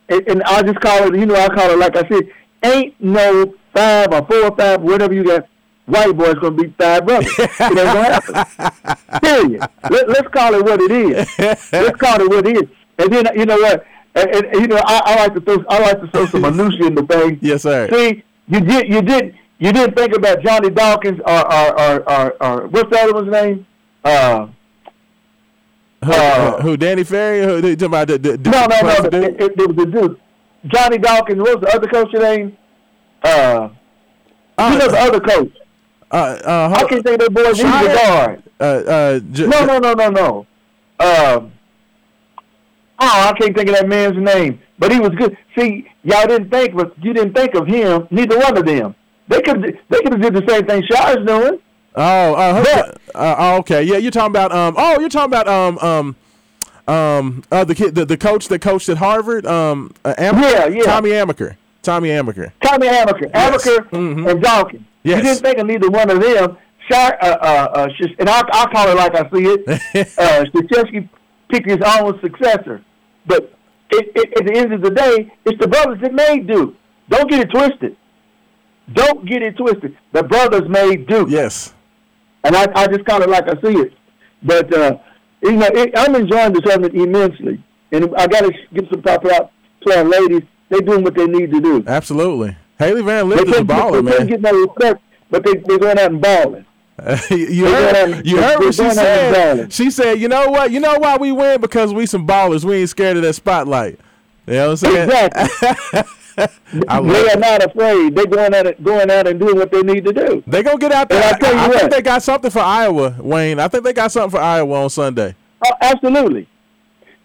and, and I just call it. You know, I call it like I said. Ain't no five or four or five, whatever you got. White boy's gonna beat five brothers. it ain't gonna happen. Period. Let, let's call it what it is. Let's call it what it is. And then you know what? And, and, and, you know, I, I like to throw I like to throw some minutia in the thing. Yes, sir. See, you did you did you didn't think about Johnny Dawkins or or or, or, or what's the other one's name? Uh, Who, Uh, who Danny Ferry? Who, you talking about the, the, the no, no, no. the- It, it, the dude. Johnny Dawkins. What was the other coach's name? Uh, you know the other coach. uh, uh, I can't think of that boy. He's the guard. uh, uh, J- No, no, no, no, no. Um, oh, I can't think of that man's name, but he was good. See, y'all didn't think, but you didn't think of him. Neither one of them. They could, they could have did the same thing Scheyer's doing. Oh, uh, uh, oh, okay. Yeah, you're talking about um. Oh, you're talking about um um um uh, the kid the, the coach that coached at Harvard um uh, Yeah, yeah. Tommy Amaker. Tommy Amaker. Tommy Amaker, Yes. Amaker, Mhm. and Dawkins. Yes. You didn't think of neither one of them. Scheyer, uh, uh, uh, Sh- and I, I call it like I see it. uh, Krzyzewski picked his own successor, but it, it, at the end of the day, it's the brothers that made Duke. Don't get it twisted. Don't get it twisted. The brothers made Duke. Yes. And I, I just kind of like I see it. But uh, you know, it, I'm enjoying the tournament immensely, and I got to give some props out to our ladies. They're doing what they need to do. Absolutely. Hailey Van They Lith is a baller, they man. get no respect, but they they're going out and balling. you heard, you heard what she said. balling. She said, "You know what? You know why we win because we some ballers. We ain't scared of that spotlight." You know what I'm saying? Exactly. I they are not afraid. They're going out, and- going out and doing what they need to do. They gonna get out there. And I tell you I, think what. they got something for Iowa, Wayne. I think they got something for Iowa on Sunday. Oh, absolutely.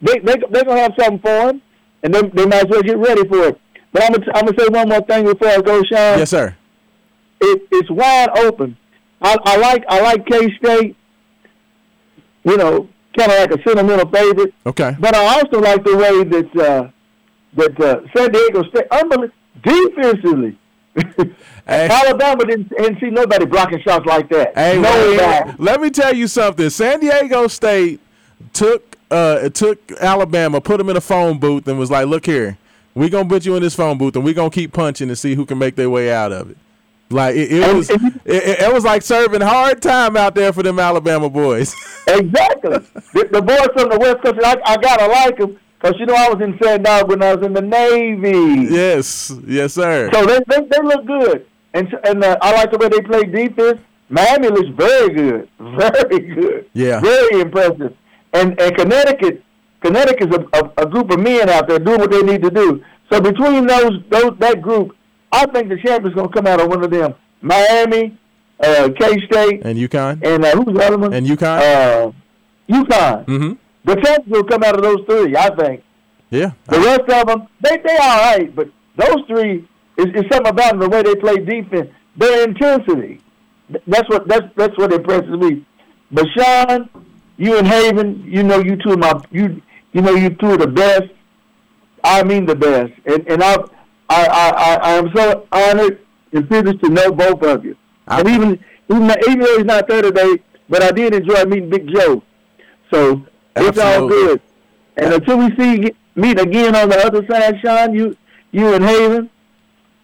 They they they're gonna have something for them, and they they might as well get ready for it. But I'm gonna I'm gonna say one more thing before I go, Sean. Yes, sir. it, it's wide open. I, I like I like K State. You know, kind of like a sentimental favorite, Okay. but I also like the way that uh, that uh, San Diego State, unbelievable defensively. Hey. Alabama didn't, didn't see nobody blocking shots like that. Hey, nobody. Let me tell you something. San Diego State took uh took Alabama, put them in a phone booth, and was like, "Look here, we're gonna put you in this phone booth and we're gonna keep punching and see who can make their way out of it. Like it, it was, it, it- it was like serving hard time out there for them Alabama boys. Exactly. the, the boys from the West Coast, I, I gotta like them because you know I was in San Diego when I was in the Navy. yes, yes, sir. So they, they they look good, and and uh, I like the way they play defense. Miami looks very good, very good. Yeah. very impressive. And and Connecticut, Connecticut is a, a, a group of men out there doing what they need to do. So between those those that group, I think the champion's gonna come out of one of them. Miami, uh, K State, and UConn, and uh, who's the other one? and UConn. uh, UConn. mm-hmm. The champions will come out of those three, I think. Yeah. The rest of them, they they all right, but those three is, is something about them, the way they play defense, their intensity. That's what that's that's what impresses me. But Sean, you and Haven, you know you two of my you you know you two are the best. I mean the best, and and I I I I, I am so honored and privileged to know both of you. I- and even even even though he's not there today, but I did enjoy meeting Big Joe. So it's all good. And until we see meet again on the other side, Sean, you you and Haven.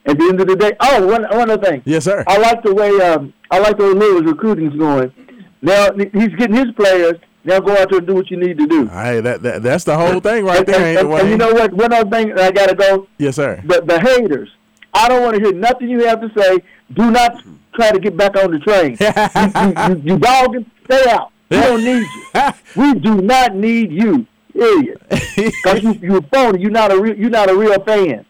At the end of the day, oh, one one other thing. Yes, sir. I like the way um I like the way Louis recruiting's going. Now he's getting his players. Now go out there and do what you need to do. Hey, that, that that's the whole thing right And, there, and- and you know what? One other thing I gotta go. Yes, sir. The the haters. I don't want to hear nothing you have to say. Do not try to get back on the train. you, you, you, you dogging, stay out. We don't need you. We do not need you. Period. Because you you phony. You're not a real. You're not a real fan.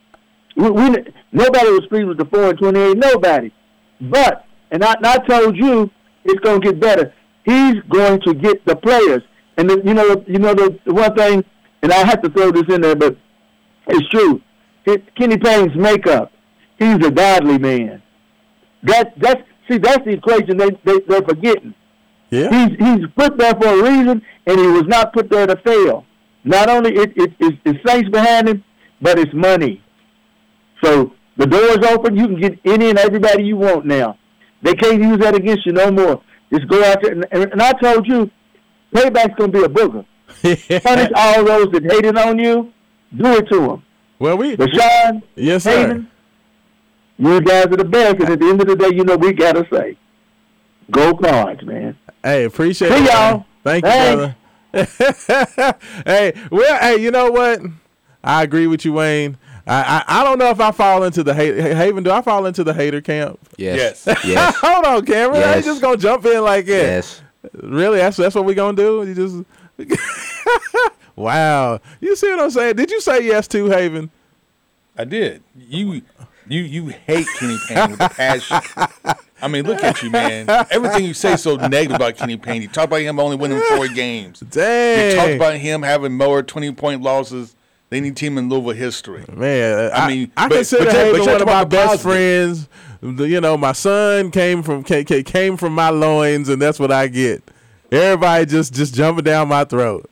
We, we nobody was pleased with the four and twenty eight. Nobody. But and I, and I told you it's going to get better. He's going to get the players. And the, you know you know the, the one thing, and I have to throw this in there, but it's true. It, Kenny Payne's makeup. He's a godly man. That that's see that's the equation they, they they're forgetting. Yeah. He's he's put there for a reason, and he was not put there to fail. Not only it, it, it's, it's saints behind him, but it's money. So the door's open. You can get any and everybody you want now. They can't use that against you no more. Just go out there. And, and, I told you, payback's going to be a booger. Punish all those that hated on you. Do it to them. well, we Sean, yes, sir. Haven, you guys are the best. And at the end of the day, you know we got to say, go cards, man. Hey, appreciate See it. y'all. man. Thank you, Thanks. brother. hey, well, hey, you know what? I agree with you, Wayne. I, I, I don't know if I fall into the hate. Haven, do I fall into the hater camp? Yes. Yes. Yes. Hold on, Cameron. I ain't just gonna jump in like that. yes. Really? That's that's what we gonna do? You just Wow. You see what I'm saying? Did you say yes to Haven? I did. You you you hate Kenny Payne with a passion. I mean, look at you, man. Everything you say is so negative about Kenny Payne. You talk about him only winning four games. Dang. You talk about him having more twenty point losses than any team in Louisville history. Man, I, I mean, I but- consider but Haven but one of my best friends. You know, my son came from ca- ca- came from my loins, and that's what I get. Everybody just just jumping down my throat.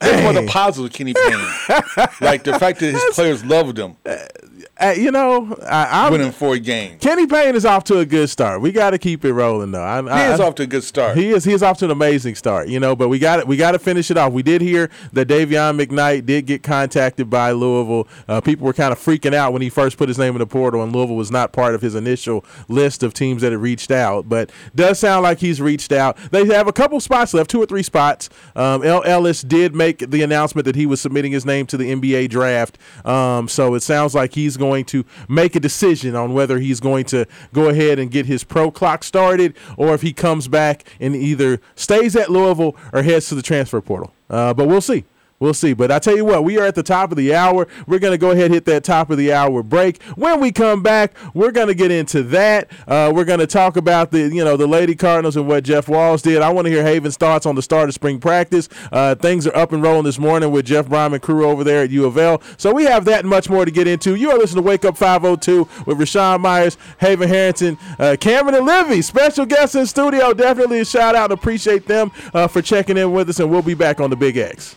That's one of the positives of Kenny Payne. like the fact that his players loved him Uh, you know, I, I'm, winning four games. Kenny Payne is off to a good start. We got to keep it rolling, though. I, He I, is off to a good start. He is. He is off to an amazing start, you know. But we got it. We got to finish it off. We did hear that Dayvion McKnight did get contacted by Louisville. Uh, people were kind of freaking out when he first put his name in the portal, and Louisville was not part of his initial list of teams that had reached out. But does sound like he's reached out. They have a couple spots left, two or three spots. Um, El Ellis did make the announcement that he was submitting his name to the NBA draft. Um, so it sounds like he's going to make a decision on whether he's going to go ahead and get his pro clock started or if he comes back and either stays at Louisville or heads to the transfer portal. Uh, but we'll see. We'll see. But I tell you what, we are at the top of the hour. We're going to go ahead and hit that top of the hour break. When we come back, we're going to get into that. Uh, we're going to talk about the, you know, the Lady Cardinals and what Jeff Walz did. I want to hear Haven's thoughts on the start of spring practice. Uh, things are up and rolling this morning with Jeff Bryman crew over there at U of L. So we have that and much more to get into. You are listening to Wake Up 502 with Raashaan Myers, Haven Harrington, uh, Cameron and Livy. Special guests in studio. Definitely a shout out and appreciate them uh, for checking in with us. And we'll be back on the Big X.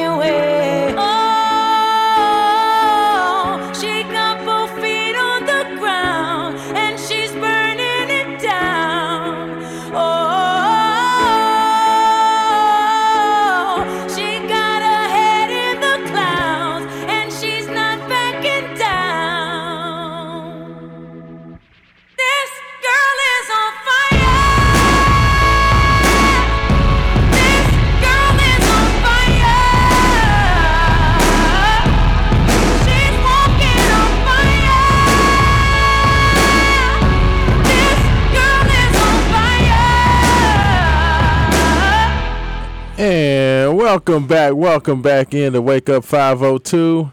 Welcome back, welcome back in to Wake Up 502.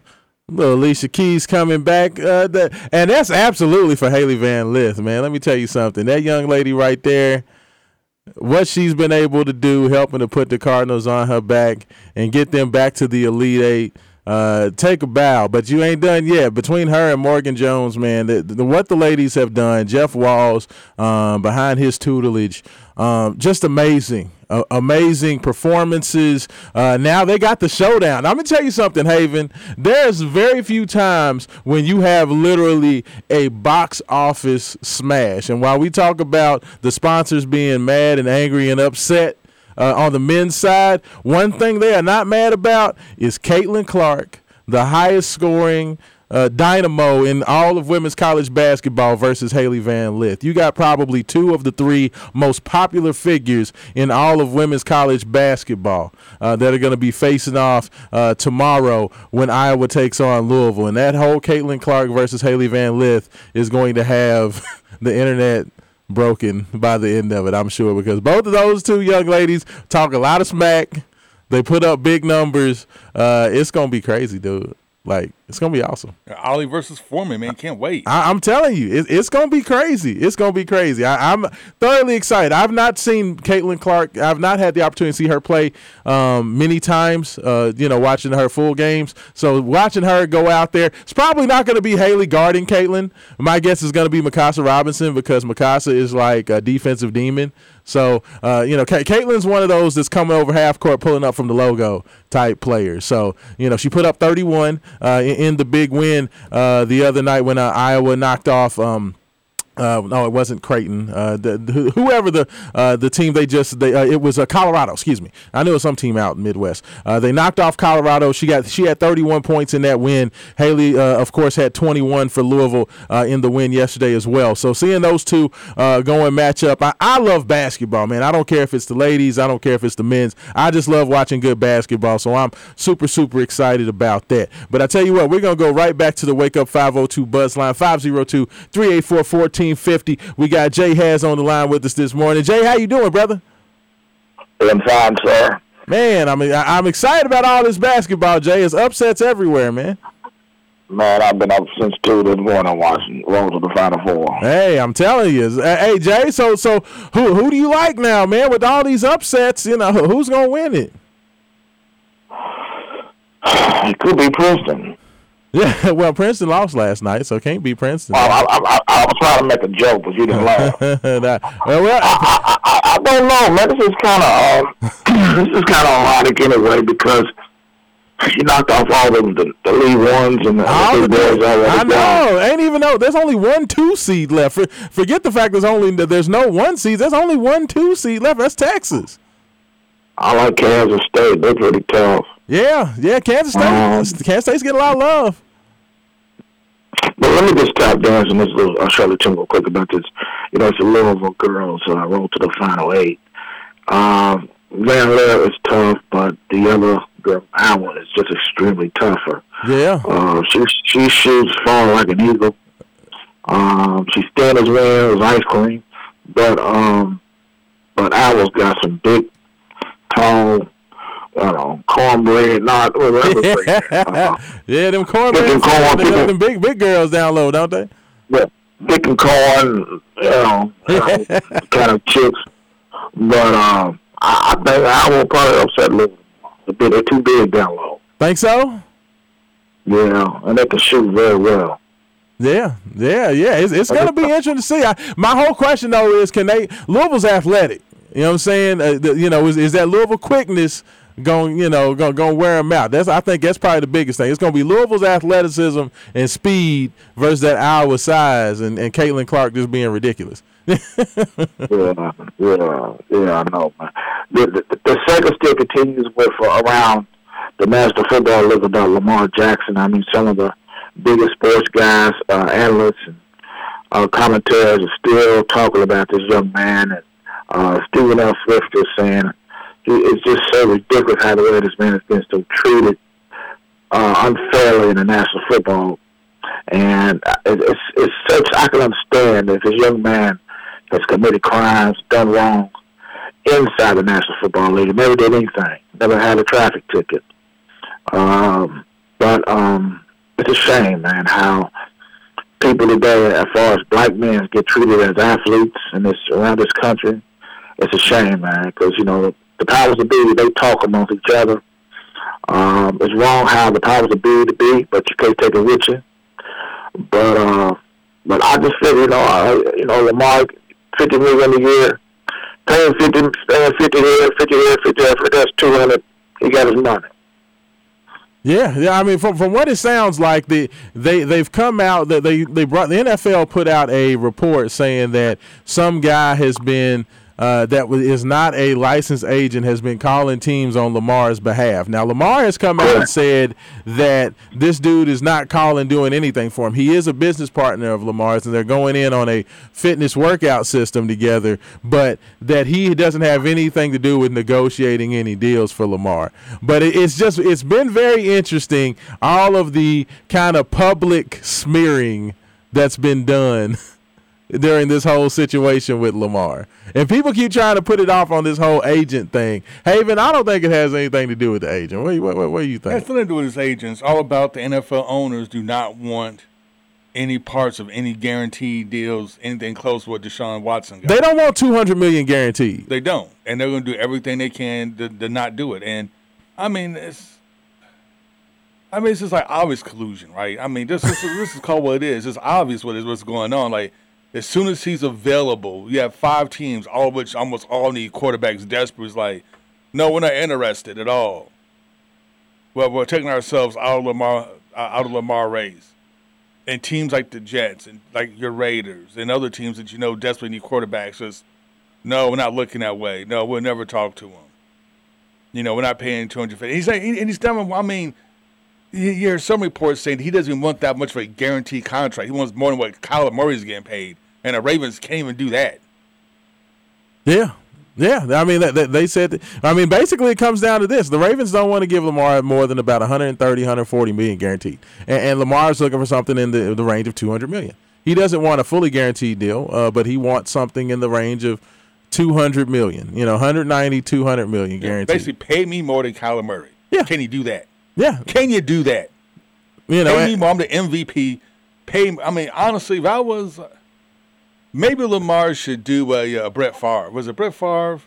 Little Alicia Keys coming back. Uh, and that's absolutely for Hailey Van Lith, man. Let me tell you something. That young lady right there, what she's been able to do, helping to put the Cardinals on her back and get them back to the Elite Eight. Uh, take a bow, but you ain't done yet. Between her and Morgan Jones, man, the, the, what the ladies have done, Jeff Walz um, behind his tutelage, um, just amazing, uh, amazing performances. Uh, now they got the showdown. I'm gonna tell you something, Haven. There's very few times when you have literally a box office smash. And while we talk about the sponsors being mad and angry and upset, uh, on the men's side, one thing they are not mad about is Caitlin Clark, the highest scoring uh, dynamo in all of women's college basketball versus Hailey Van Lith. You got probably two of the three most popular figures in all of women's college basketball uh, that are going to be facing off uh, tomorrow when Iowa takes on Louisville. And that whole Caitlin Clark versus Hailey Van Lith is going to have the internet broken by the end of it, I'm sure, because both of those two young ladies talk a lot of smack. They put up big numbers. Uh, it's gonna be crazy, dude. Like it's gonna be awesome. Ollie versus Foreman, man, can't wait. I, I'm telling you, it, it's gonna be crazy. It's gonna be crazy. I, I'm thoroughly excited. I've not seen Caitlin Clark. I've not had the opportunity to see her play um, many times. Uh, you know, watching her full games. So watching her go out there, it's probably not gonna be Hailey guarding Caitlin. My guess is gonna be Mykasa Robinson because Mykasa is like a defensive demon. So, uh, you know, Ca- Caitlin's one of those that's coming over half court, pulling up from the logo type player. So, you know, she put up 31 uh, in, in the big win uh, the other night when uh, Iowa knocked off. Um, uh, no, it wasn't Creighton. Uh, the, the, whoever the uh, the team they just they uh, it was uh, Colorado. Excuse me. I knew it was some team out in Midwest. Uh, they knocked off Colorado. She got she had 31 points in that win. Hailey, of course, had 21 for Louisville in the win yesterday as well. So seeing those two going match up, I, I love basketball, man. I don't care if it's the ladies. I don't care if it's the men's. I just love watching good basketball. So I'm super super excited about that. But I tell you what, we're gonna go right back to the Wake Up 502 Buzz line 502 384 1450. We got Jay Has on the line with us this morning. Jay, how you doing, brother? I'm fine, sir. Man, I mean, I'm excited about all this basketball. Jay, it's upsets everywhere, man. Man, I've been up since two this morning watching Road to the Final Four. Hey, I'm telling you. Uh, Hey, Jay. So, so who who do you like now, man? With all these upsets, you know, who's gonna win it? It could be Princeton. Yeah, well, Princeton lost last night, so it can't be Princeton. I, I, I, I was trying to make a joke, but you didn't laugh. That- well, well, I, I, I don't know, man. This is kind of um, this is kind of ironic anyway because she knocked off all the the, the lead ones and the, all the big boys. I know. Ain't even know. There's only one two seed left. For, forget the fact there's only there's no one seed. There's only one two seed left. That's Texas. I like Kansas State. They're pretty tough. Yeah, yeah. Kansas State. Um, Kansas State's getting a lot of love. But let me just stop dancing this little uh, Charlotte Tim real quick about this. You know, it's a Louisville girls uh, rolled to the final eight. Um, Van Leer is tough, but the other girl, Allen, is just extremely tougher. Yeah. Uh, she she shoots far like an eagle. Um, she's thin as well as ice cream, but um, but Owl's got some big, tall, I don't know, cornbread, not whatever. uh, yeah, them corn, Them corn they them big big girls down low, don't they? thick and corn, you know, kind of chicks. But um, I, I think I will probably upset bit they're too big down low. Think so? Yeah, and they can shoot very well. Yeah, yeah, yeah. It's, it's going to be interesting to see. I, my whole question though is, can they? Louisville's athletic. You know what I'm saying? Uh, the, you know, is, is that Louisville quickness going? You know, going going wear them out? That's I think that's probably the biggest thing. It's going to be Louisville's athleticism and speed versus that Iowa size and and Caitlin Clark just being ridiculous. yeah, yeah, yeah. I know. The, the, the second still continues with uh, around the National Football League about Lamar Jackson. I mean, some of the biggest sports guys, uh, analysts, and uh, commentators are still talking about this young man. And uh, Stephen L. Swift is saying it's just so ridiculous how the way this man has been so treated uh, unfairly in the National Football. And uh, it's, it's such, I can understand if this young man has committed crimes, done wrong inside the National Football League, never did anything, never had a traffic ticket. Um, but um, it's a shame, man, how people today, as far as black men, get treated as athletes in this around this country. It's a shame, man, because you know the powers that be they talk amongst each other. Um, it's wrong how the powers that be to be, but you can't take it with you. But uh, but I just figure, you know, I, you know, Lamar, fifty million a year, paying fifty, paying fifty here, fifty here, fifty there, that's two hundred. He got his money. Yeah, yeah. I mean, from from what it sounds like, the they they've come out that they they brought the NFL put out a report saying that some guy has been uh, that is not a licensed agent has been calling teams on Lamar's behalf. Now Lamar has come out and said that this dude is not calling doing anything for him. He is a business partner of Lamar's and they're going in on a fitness workout system together, but that he doesn't have anything to do with negotiating any deals for Lamar. But it's just it's been very interesting all of the kind of public smearing that's been done during this whole situation with Lamar. And people keep trying to put it off on this whole agent thing. Haven, I don't think it has anything to do with the agent. What, what, what, what do you think? It has nothing to do with his agents. All about the NFL owners do not want any parts of any guaranteed deals, anything close to what Deshaun Watson got. They don't want 200 million guaranteed. They don't. And they're going to do everything they can to, to not do it. And, I mean, it's. I mean, it's just like obvious collusion, right? I mean, this, this, this is called what it is. It's obvious what is what's going on. Like, as soon as he's available, you have five teams, all of which almost all need quarterbacks desperate. It's like, no, we're not interested at all. Well, we're taking ourselves out of Lamar, uh, out of Lamar race. And teams like the Jets and like your Raiders and other teams that you know desperately need quarterbacks, just no, we're not looking that way. No, we'll never talk to him. You know, we're not paying two hundred fifty. He's like, and he's done. I mean, you hear some reports saying he doesn't even want that much of a guaranteed contract. He wants more than what Kyler Murray's getting paid, and the Ravens can't even do that. Yeah. Yeah, I mean, they, they said. That, I mean, basically, it comes down to this: the Ravens don't want to give Lamar more than about 130, 140 million guaranteed, and, and Lamar's looking for something in the the range of 200 million. He doesn't want a fully guaranteed deal, uh, but he wants something in the range of 200 million. You know, 190, 200 million guaranteed. Basically, pay me more than Kyler Murray. Yeah. Can he do that? Yeah. Can you do that? You know, pay me more. I'm the MVP. Pay. I mean, honestly, if I was, maybe Lamar should do a, a Brett Favre. Was it Brett Favre,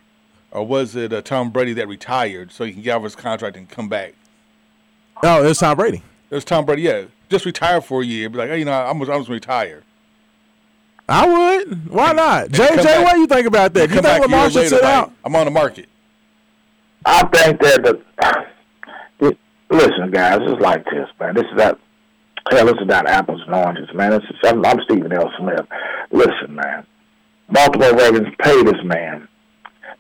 or was it uh, Tom Brady that retired so he can get off his contract and come back? Oh, it was Tom Brady. It was Tom Brady. Yeah, just retire for a year. Be like, hey, you know, I'm I'm just retire. I would. Why not? JJ, what do you think about that? Do you think Lamar should sit out? I'm on the market. I think that the listen, guys, it's like this, man. This is that. Hell, this is not apples and oranges, man. This is, I'm, I'm Stephen A. Smith. Listen, man. Baltimore Ravens paid this man.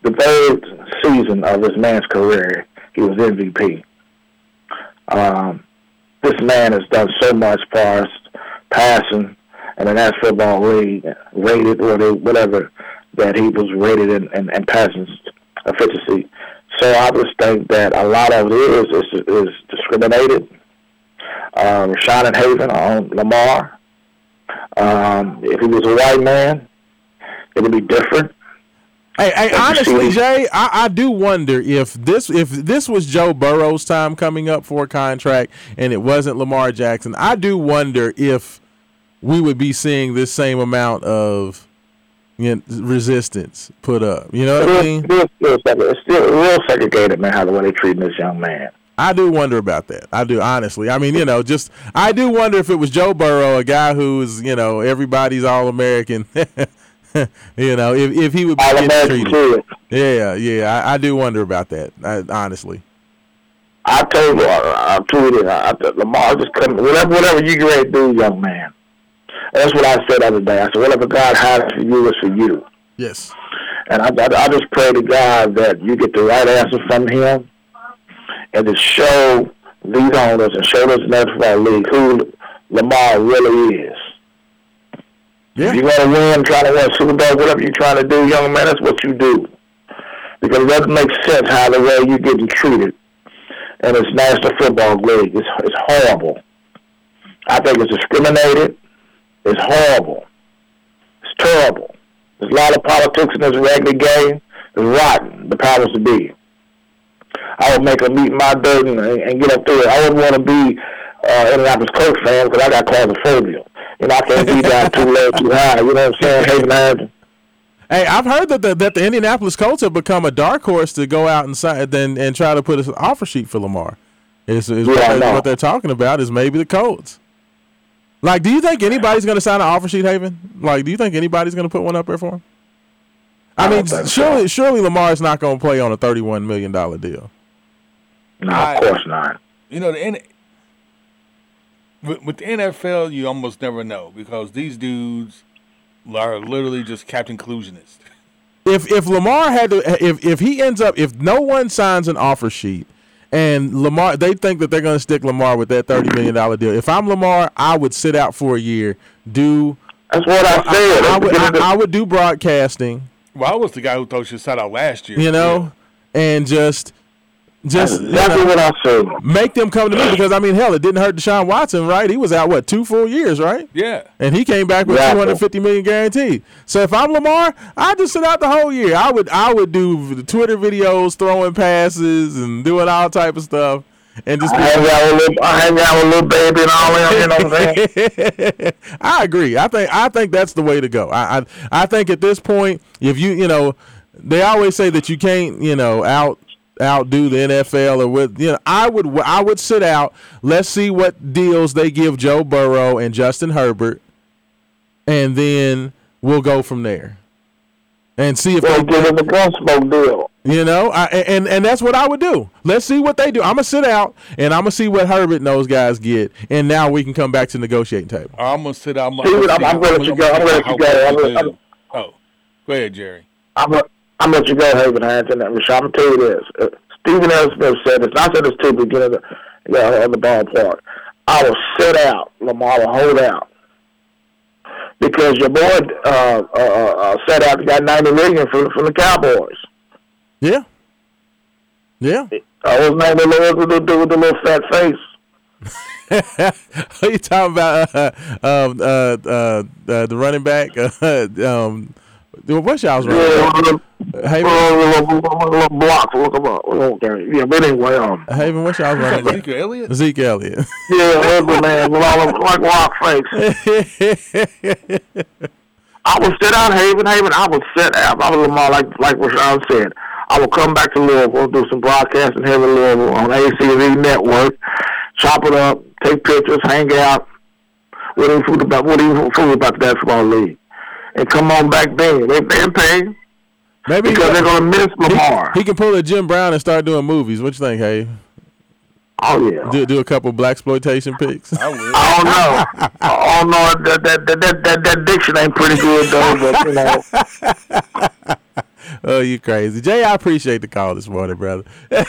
The third season of this man's career, he was MVP. Um, this man has done so much for us, passing, and the National Football League rated or whatever that he was rated in, in, in passing efficiency. So I just think that a lot of it is is, is discriminated. Raashaan and Haven on Lamar. Um, if he was a white man, it would be different. Hey, hey honestly, Jay, I, I do wonder if this if this was Joe Burrow's time coming up for a contract and it wasn't Lamar Jackson. I do wonder if we would be seeing this same amount of you know, resistance put up. You know what I mean? It's still, it's still real segregated, man. How the way they treating this young man. I do wonder about that. I do honestly. I mean, you know, just I do wonder if it was Joe Burrow, a guy who is, you know, everybody's all American. you know, if if he would be All treated. kid. Yeah, yeah. I, I do wonder about that. I, honestly. I told you, I, I tweeted, I, I, Lamar just couldn't, whatever, whatever you get ready to do, young man. That's what I said the other day. I said, whatever God has for you is for you. Yes. And I, I, I just pray to God that you get the right answer from Him, and to show these owners and show this National League who Lamar really is. Yeah. If you're going to win, trying to win Super Bowl, whatever you're trying to do, young man, that's what you do. Because it doesn't make sense how the way you're getting treated in this National Football League. It's, it's horrible. I think it's discriminated. It's horrible. It's terrible. There's a lot of politics in this regular game. It's rotten, the powers to be. I would make them eat my dirt and, and get up through it. I wouldn't want to be uh, Indianapolis Colts fan because I got claustrophobia. You know, I can't be down too low, too high. You know what I'm saying? Hating Harrington. Hey, I've heard that the, that the Indianapolis Colts have become a dark horse to go out and and, and try to put an offer sheet for Lamar. Is, is Yeah, what, what they're talking about is maybe the Colts. Like, do you think anybody's going to sign an offer sheet, Haven? Like, do you think anybody's going to put one up there for him? I, I mean, don't so. surely surely Lamar's not going to play on a thirty-one million dollar deal. No, I- of course not. You know, the N- with, with the NFL, you almost never know because these dudes are literally just Captain Collusionist. If if Lamar had to, if if he ends up, if no one signs an offer sheet, and Lamar, they think that they're going to stick Lamar with that thirty million dollar deal. If I'm Lamar, I would sit out for a year, do That's what I I, said. I would, I, I would do broadcasting, Well, I was the guy who thought she sat out last year. you know, and just That's just you exactly know, what I said. make them come to me because I mean, hell, it didn't hurt Deshaun Watson, right? He was out what two full years, right? Yeah. And he came back with Exactly. two hundred fifty million guaranteed. So if I'm Lamar, I just sit out the whole year. I would I would do the Twitter videos, throwing passes, and doing all type of stuff, and just I hang out with little, I hang out with little baby and all that. You know what I'm saying? I agree. I think I think that's the way to go. I, I I think at this point, if you you know, they always say that you can't you know out outdo the NFL or with you know I would I would sit out. Let's see what deals they give Joe Burrow and Justin Herbert, and then we'll go from there. And see if We'll they give him a gun smoke deal. you know, I, and and that's what I would do. Let's see what they do. I'm gonna sit out and I'm gonna see what Herbert and those guys get, and now we can come back to the negotiating table. I'm gonna sit down. I'm, Dude, I'm- I'm gonna let you go. I'm gonna let you go. I'm gonna- I'm- Oh, go ahead, Jerry. I'm gonna, I'm gonna let you go, Haven Hanson. And Rashad, I'm gonna tell you this. Uh, Stephen. Smith said this. And I said this too, beginning of the, yeah, of the ballpark. I will sit out. Lamar will hold out. Because your boy uh, uh, uh, set out got 90 million from, from the Cowboys. Yeah, yeah. I was name? The little, the little dude with the little fat face. Are you talking about uh, um, uh, uh, uh, the running back? Uh, um, what's y'all's running Yeah, back? one Haven, one little, little, little blocks. Look them up. Okay. Yeah, but anyway, um, Haven, what's y'all's running back? Ezekiel Elliott. Zeke Elliott. yeah, ugly man with all them like rock face. I will sit out Haven, Haven. I will sit out. I will Lamar like like Raashaan said. I will come back to Louisville, do some broadcasting here in Louisville on ACV Network, chop it up, take pictures, hang out. What do you fool about? What do you fool about the basketball league? And come on back then. They they pay Maybe he, because they're gonna miss Lamar. he, he can pull a Jim Brown and start doing movies. What you think, hey? oh yeah. Do do a couple black exploitation pics. I will. I don't know. I don't know. That that that that, that, that diction ain't pretty good though. But you know, oh, you crazy, Jay? I appreciate the call this morning, brother. all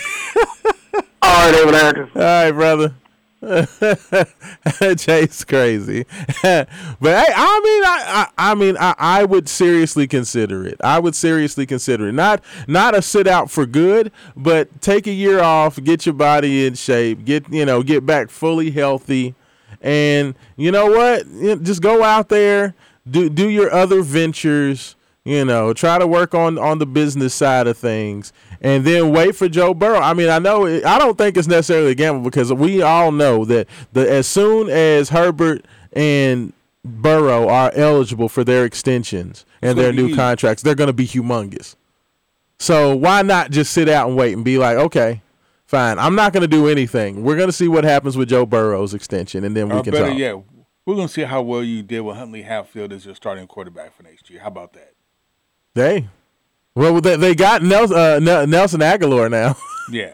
right, David Anderson. All right, brother. Jay's crazy, but hey, I mean, I, I, I mean, I, I would seriously consider it. I would seriously consider it. Not, not a sit out for good, but take a year off, get your body in shape, get you know, get back fully healthy, and you know what? Just go out there, do do your other ventures. You know, try to work on on the business side of things, and then wait for Joe Burrow. I mean, I know it, I don't think it's necessarily a gamble because we all know that the as soon as Herbert and Burrow are eligible for their extensions and their new huge. contracts, they're going to be humongous. So why not just sit out and wait and be like, okay, Fine. I'm not going to do anything. We're going to see what happens with Joe Burrow's extension, and then we or can better talk. yet, we're gonna see how well you did with Huntley Hatfield as your starting quarterback for next year. How about that? Hey, well, they, they got Nelson, uh, Nelson Agholor now. Yeah.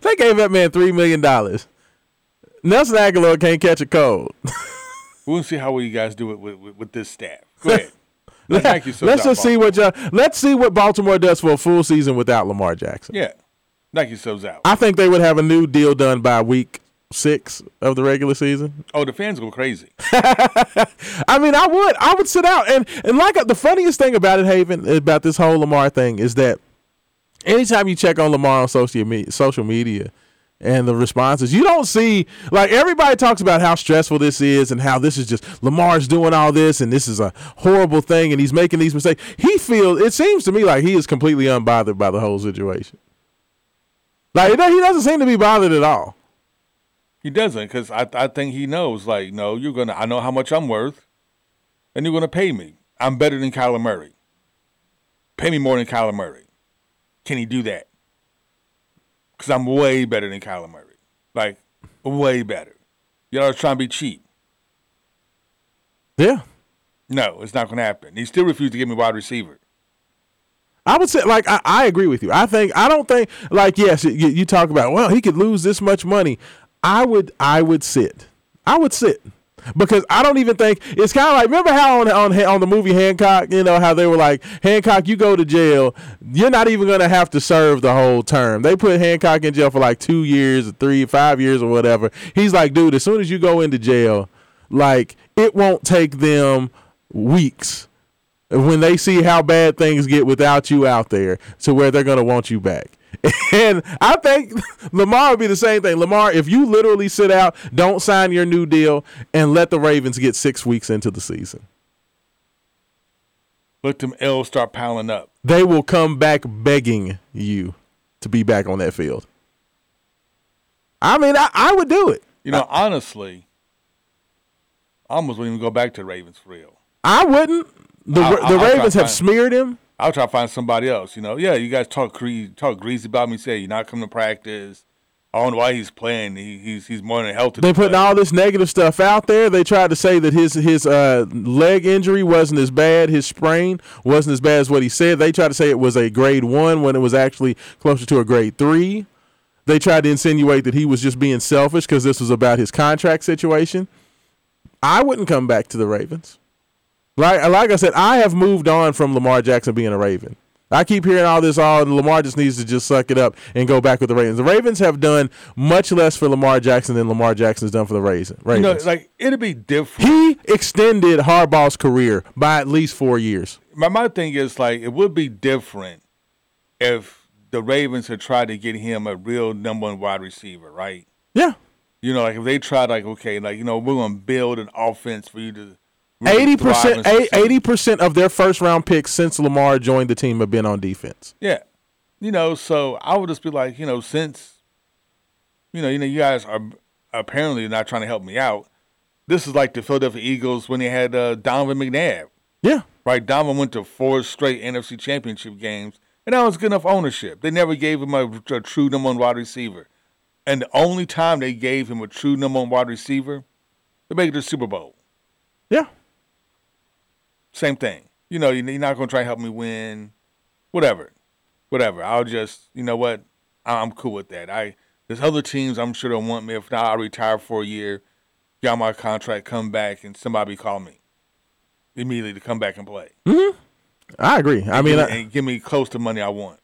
they gave that man three million dollars. Nelson Agholor can't catch a cold. we'll see how you guys do it with, with, with this staff. Go ahead. Yourselves Let's just see what y'all, let's see what Baltimore does for a full season without Lamar Jackson. Yeah. thank you, yourselves out. I think they would have a new deal done by week six of the regular season. Oh, the fans go crazy. I mean, I would, I would sit out and and like the funniest thing about it, Haven, about this whole Lamar thing is that anytime you check on Lamar on social media, social media, and the responses, you don't see like everybody talks about how stressful this is and how this is just Lamar's doing all this and this is a horrible thing and he's making these mistakes. He feels it seems to me like he is completely unbothered by the whole situation. Like he doesn't seem to be bothered at all. He doesn't, because I I think he knows. Like, no, you're gonna. I know how much I'm worth, and you're gonna pay me. I'm better than Kyler Murray. Pay me more than Kyler Murray. Can he do that? Because I'm way better than Kyler Murray. Like, way better. Y'all are trying to be cheap. Yeah. No, it's not gonna happen. He still refused to give me wide receiver. I would say, like, I, I agree with you. I think, I don't think, like, yes, you, you talk about, well, he could lose this much money. I would, I would sit. I would sit because I don't even think it's kind of like remember how on on on the movie Hancock, you know how they were like Hancock, you go to jail, you're not even gonna have to serve the whole term. They put Hancock in jail for like two years, or three, five years, or whatever. He's like, dude, as soon as you go into jail, like it won't take them weeks when they see how bad things get without you out there to where they're gonna want you back. And I think Lamar would be the same thing. Lamar, if you literally sit out, don't sign your new deal, and let the Ravens get six weeks into the season, Let them L's start piling up. they will come back begging you to be back on that field. I mean, I, I would do it. You know, honestly, I almost wouldn't even go back to the Ravens for real. I wouldn't. The, I'll- the Ravens have smeared him. I'll try to find somebody else. You know, yeah, you guys talk cre- talk greasy about me. Say you're not coming to practice. I don't know why he's playing. He, he's he's more than healthy. They putting play. all this negative stuff out there. They tried to say that his his uh, leg injury wasn't as bad, his sprain wasn't as bad as what he said. They tried to say it was a grade one when it was actually closer to a grade three. They tried to insinuate that he was just being selfish because this was about his contract situation. I wouldn't come back to the Ravens. Like like I said, I have moved on from Lamar Jackson being a Raven. I keep hearing all this. Oh, all Lamar just needs to just suck it up and go back with the Ravens. The Ravens have done much less for Lamar Jackson than Lamar Jackson's done for the Ravens. You know, like it'd be different. he extended Harbaugh's career by at least four years. my my thing is like it would be different if the Ravens had tried to get him a real number one wide receiver, right? Yeah, You know, like if they tried, like okay, like you know, we're gonna build an offense for you to eighty percent, eighty percent of their first round picks since Lamar joined the team have been on defense. Yeah. You know, so I would just be like, you know, since you know, you know, you guys are apparently not trying to help me out. This is like the Philadelphia Eagles when they had uh, Donovan McNabb, Yeah, right? Donovan went to four straight NFC Championship games, and that was good enough ownership. They never gave him a, a true number one wide receiver, and the only time they gave him a true number one wide receiver, they made it to the Super Bowl. yeah. Same thing. You know, you're not going to try to help me win. Whatever, whatever. I'll just, you know what? I'm cool with that. I there's other teams I'm sure don't want me. If not, I'll retire for a year, get my contract, come back, and somebody call me immediately to come back and play. I agree. I mean, and, I, and give me close to money I want.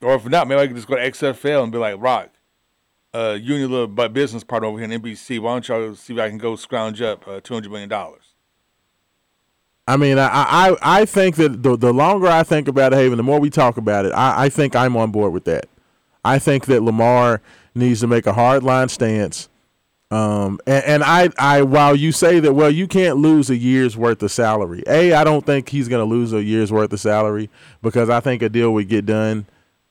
Or if not, maybe I can just go to XFL and be like, Rock, uh, you and your little business partner over here in NBC, why don't y'all see if I can go scrounge up uh, two hundred million dollars? I mean, I, I, I think that the the longer I think about it, Haven, the more we talk about it, I, I think I'm on board with that. I think that Lamar needs to make a hard line stance. Um, and, and I, I, while you say that, well, you can't lose a year's worth of salary. A, I don't think he's going to lose a year's worth of salary because I think a deal would get done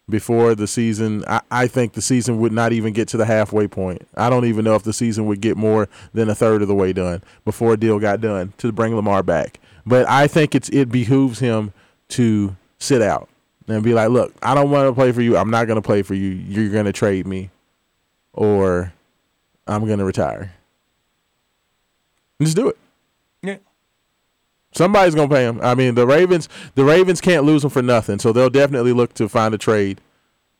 before the season. I, I think the season would not even get to the halfway point. I don't even know if the season would get more than a third of the way done before a deal got done to bring Lamar back. But I think it's it behooves him to sit out and be like, look, I don't want to play for you. I'm not going to play for you. You're going to trade me, or I'm going to retire. Just do it. Yeah. Somebody's gonna pay him. I mean, the Ravens, the Ravens can't lose him for nothing, so they'll definitely look to find a trade.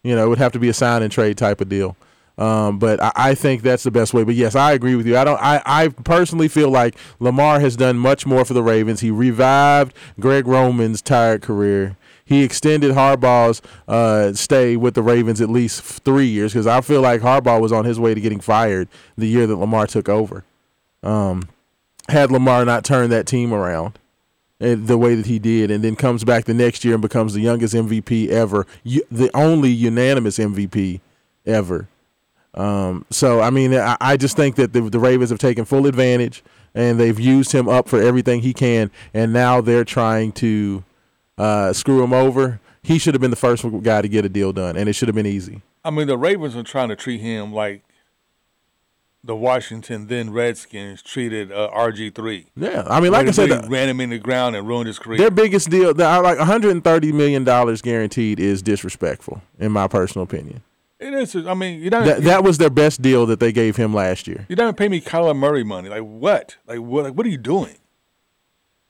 You know, it would have to be a sign and trade type of deal. Um, but I, I think that's the best way. But yes, I agree with you. I don't. I, I personally feel like Lamar has done much more for the Ravens. He revived Greg Roman's tired career. He extended Harbaugh's uh, stay with the Ravens at least three years because I feel like Harbaugh was on his way to getting fired the year that Lamar took over. Um, had Lamar not turned that team around uh, the way that he did, and then comes back the next year and becomes the youngest MVP ever, the only unanimous MVP ever. Um, so I mean, I, I just think that the, the Ravens have taken full advantage, and they've used him up for everything he can, and now they're trying to uh, screw him over. He should have been the first guy to get a deal done, and it should have been easy. I mean, the Ravens are trying to treat him like the Washington then Redskins treated uh, RG three. Yeah, I mean, like I said, the- ran him in the ground and ruined his career. Their biggest deal, like 130 million dollars guaranteed, is disrespectful, in my personal opinion. It is. I mean, you don't. That that was their best deal that they gave him last year. you don't pay me Kyler Murray money. Like what? Like what? Like what are you doing?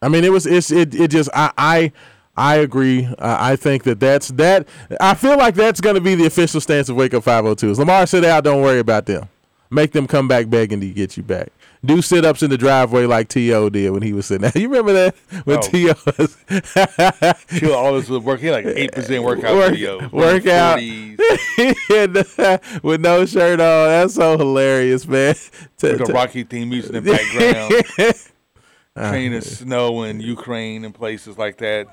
I mean, it was it's it it just I I I agree. I I think that that's that. I feel like that's going to be the official stance of Wake Up 502s. Lamar sit out. Don't worry about them. Make them come back begging to get you back. Do sit ups in the driveway like T.O. did when he was sitting there. You remember that? When Oh. T.O. was. Kill all this with work. He like eight percent workout Work- video. workout. with no shirt on. That's so hilarious, man. To- with the to- Rocky theme music in the background. Training in snow in Ukraine and places like that.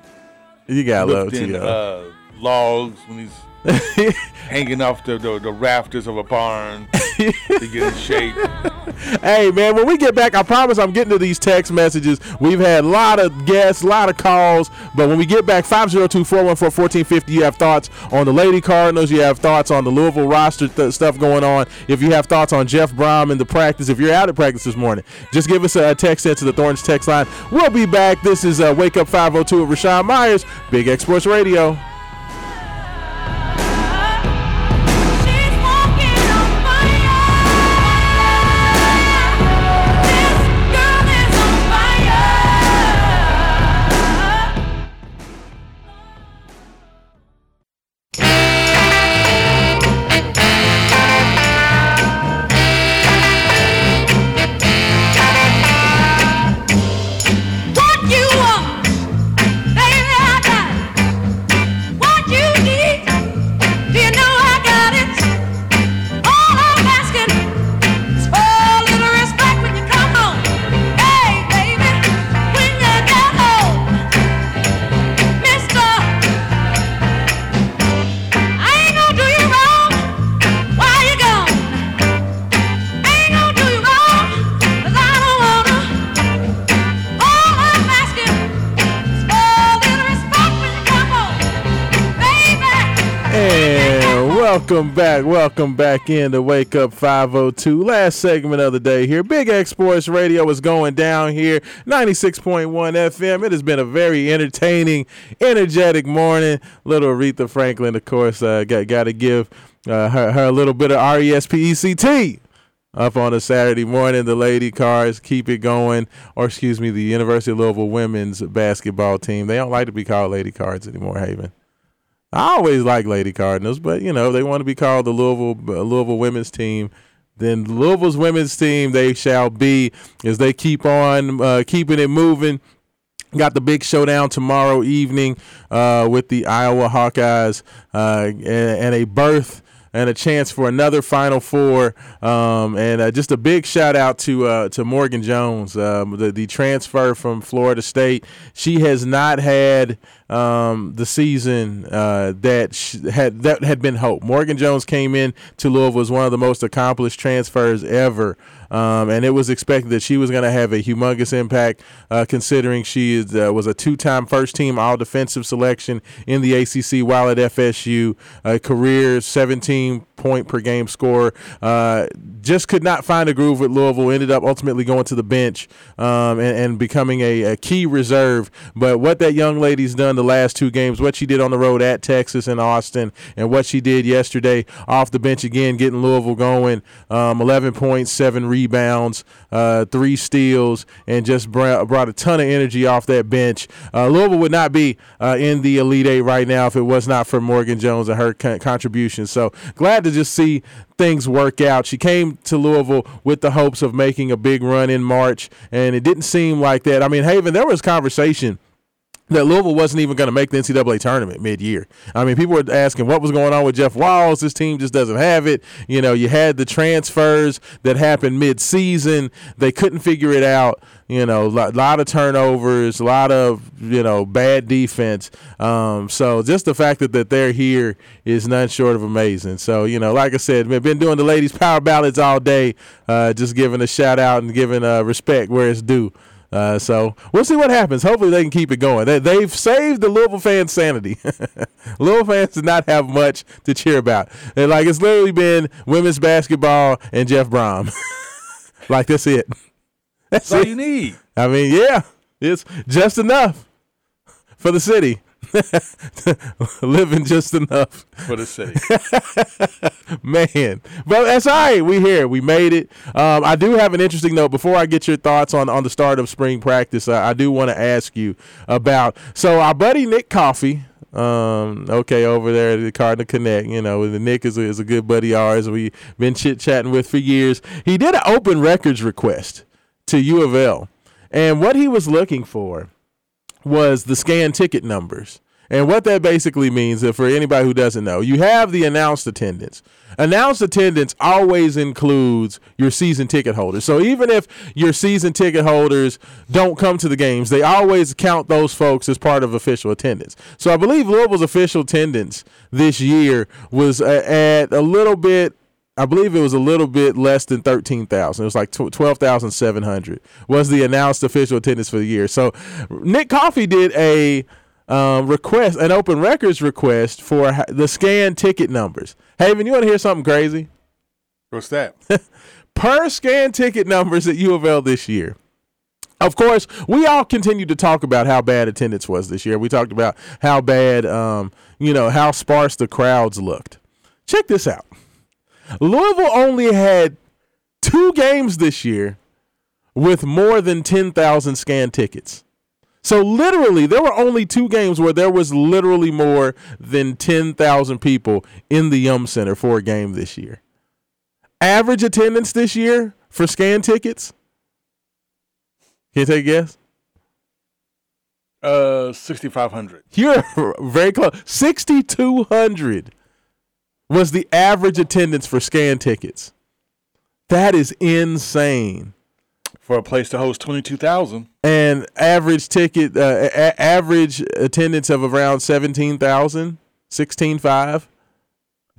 you got love T.O. uh, logs when he's hanging off the, the, the rafters of a barn to get in shape. Hey man, when we get back, I promise I'm getting to these text messages. We've had a lot of guests, a lot of calls, but when we get back, 502-414-1450, you have thoughts on the Lady Cardinals, you have thoughts on the Louisville roster th- stuff going on. If you have thoughts on Jeff Brohm and the practice, if you're out at practice this morning, just give us a text into the Thornton's text line. We'll be back. This is uh, Wake Up 502 with Raashaan Myers, Big X Sports Radio. Welcome back, welcome back in to Wake Up 502. Last segment of the day here. Big X Sports Radio is going down here, 96.1 FM. It has been a very entertaining, energetic morning. Little Aretha Franklin, of course, uh, got, got to give uh, her, her a little bit of RESPECT up on a Saturday morning. The Lady Cards keep it going, or excuse me, the University of Louisville women's basketball team. They don't like to be called Lady Cards anymore, Haven. I always like Lady Cardinals, but you know they want to be called the Louisville uh, Louisville women's team. Then Louisville's women's team they shall be as they keep on uh, keeping it moving. Got the big showdown tomorrow evening uh, with the Iowa Hawkeyes uh, and, a berth and a chance for another Final Four. Um, and uh, just a big shout out to uh, to Morgan Jones, um, the the transfer from Florida State. She has not had um, the season uh, that sh- had that had been hoped. Morgan Jones came in to Louisville as one of the most accomplished transfers ever. Um, and it was expected that she was going to have a humongous impact, uh, considering she is, uh, was a two-time first-team All-Defensive selection in the ACC while at FSU. A career 17 point per game score. Just could not find a groove with Louisville. Ended up ultimately going to the bench um, and, and becoming a, a key reserve. But what that young lady's done done the last two games, what she did on the road at Texas and Austin, and what she did yesterday off the bench again, getting Louisville going. Um, 11 points, seven rebounds, uh, three steals, and just brought, brought a ton of energy off that bench. Uh, Louisville would not be uh, in the Elite Eight right now if it was not for Morgan Jones and her con- contribution. So glad to just see things work out. She came to Louisville with the hopes of making a big run in March, and it didn't seem like that. I mean, Haven, there was conversation that Louisville wasn't even going to make the NCAA tournament mid-year. I mean, people were asking what was going on with Jeff Walz. This team just doesn't have it. You know, you had the transfers that happened mid-season. They couldn't figure it out. You know, a lot, lot of turnovers, a lot of you know bad defense. Um, so just the fact that, that they're here is none short of amazing. So you know, like I said, we've been doing the ladies' power ballads all day. Uh, just giving a shout out and giving uh, respect where it's due. Uh, so we'll see what happens. Hopefully they can keep it going. They, they've saved the Louisville fans' sanity. Louisville fans did not have much to cheer about. And like it's literally been women's basketball and Jeff Brohm. like that's it. That's That's all it. you need. I mean, yeah, it's just enough for the city. Living just enough for the city. man. But that's all right. We here. We made it. Um, I do have an interesting note before I get your thoughts on on the start of spring practice. Uh, I do want to ask you about so our buddy Nick Coffey. Um, okay, over there at the Cardinal Connect, you know, the Nick is a, is a good buddy of ours. We've been chit chatting with for years. He did an open records request to U of L, and what he was looking for was the scan ticket numbers. And what that basically means, for anybody who doesn't know, you have the announced attendance. Announced attendance always includes your season ticket holders. So even if your season ticket holders don't come to the games, they always count those folks as part of official attendance. So I believe Louisville's official attendance this year was uh, at a little bit I believe it was a little bit less than 13,000. It was like tw- 12,700 was the announced official attendance for the year. So Nick Coffey did a um, request, an open records request for the scan ticket numbers. Haven, you want to hear something crazy? What's that? Per scan ticket numbers at U of L this year. Of course, we all continued to talk about how bad attendance was this year. We talked about how bad, um, you know, how sparse the crowds looked. Check this out. Louisville only had two games this year with more than 10,000 scan tickets. So literally, there were only two games where there was literally more than 10,000 people in the Yum Center for a game this year. Average attendance this year for scan tickets? Can you take a guess? Uh, sixty five hundred. You're very close. 6,200 was the average attendance for scan tickets. That is insane. For a place to host twenty two thousand. And average ticket, uh, a- average attendance of around 17,000, 16,500.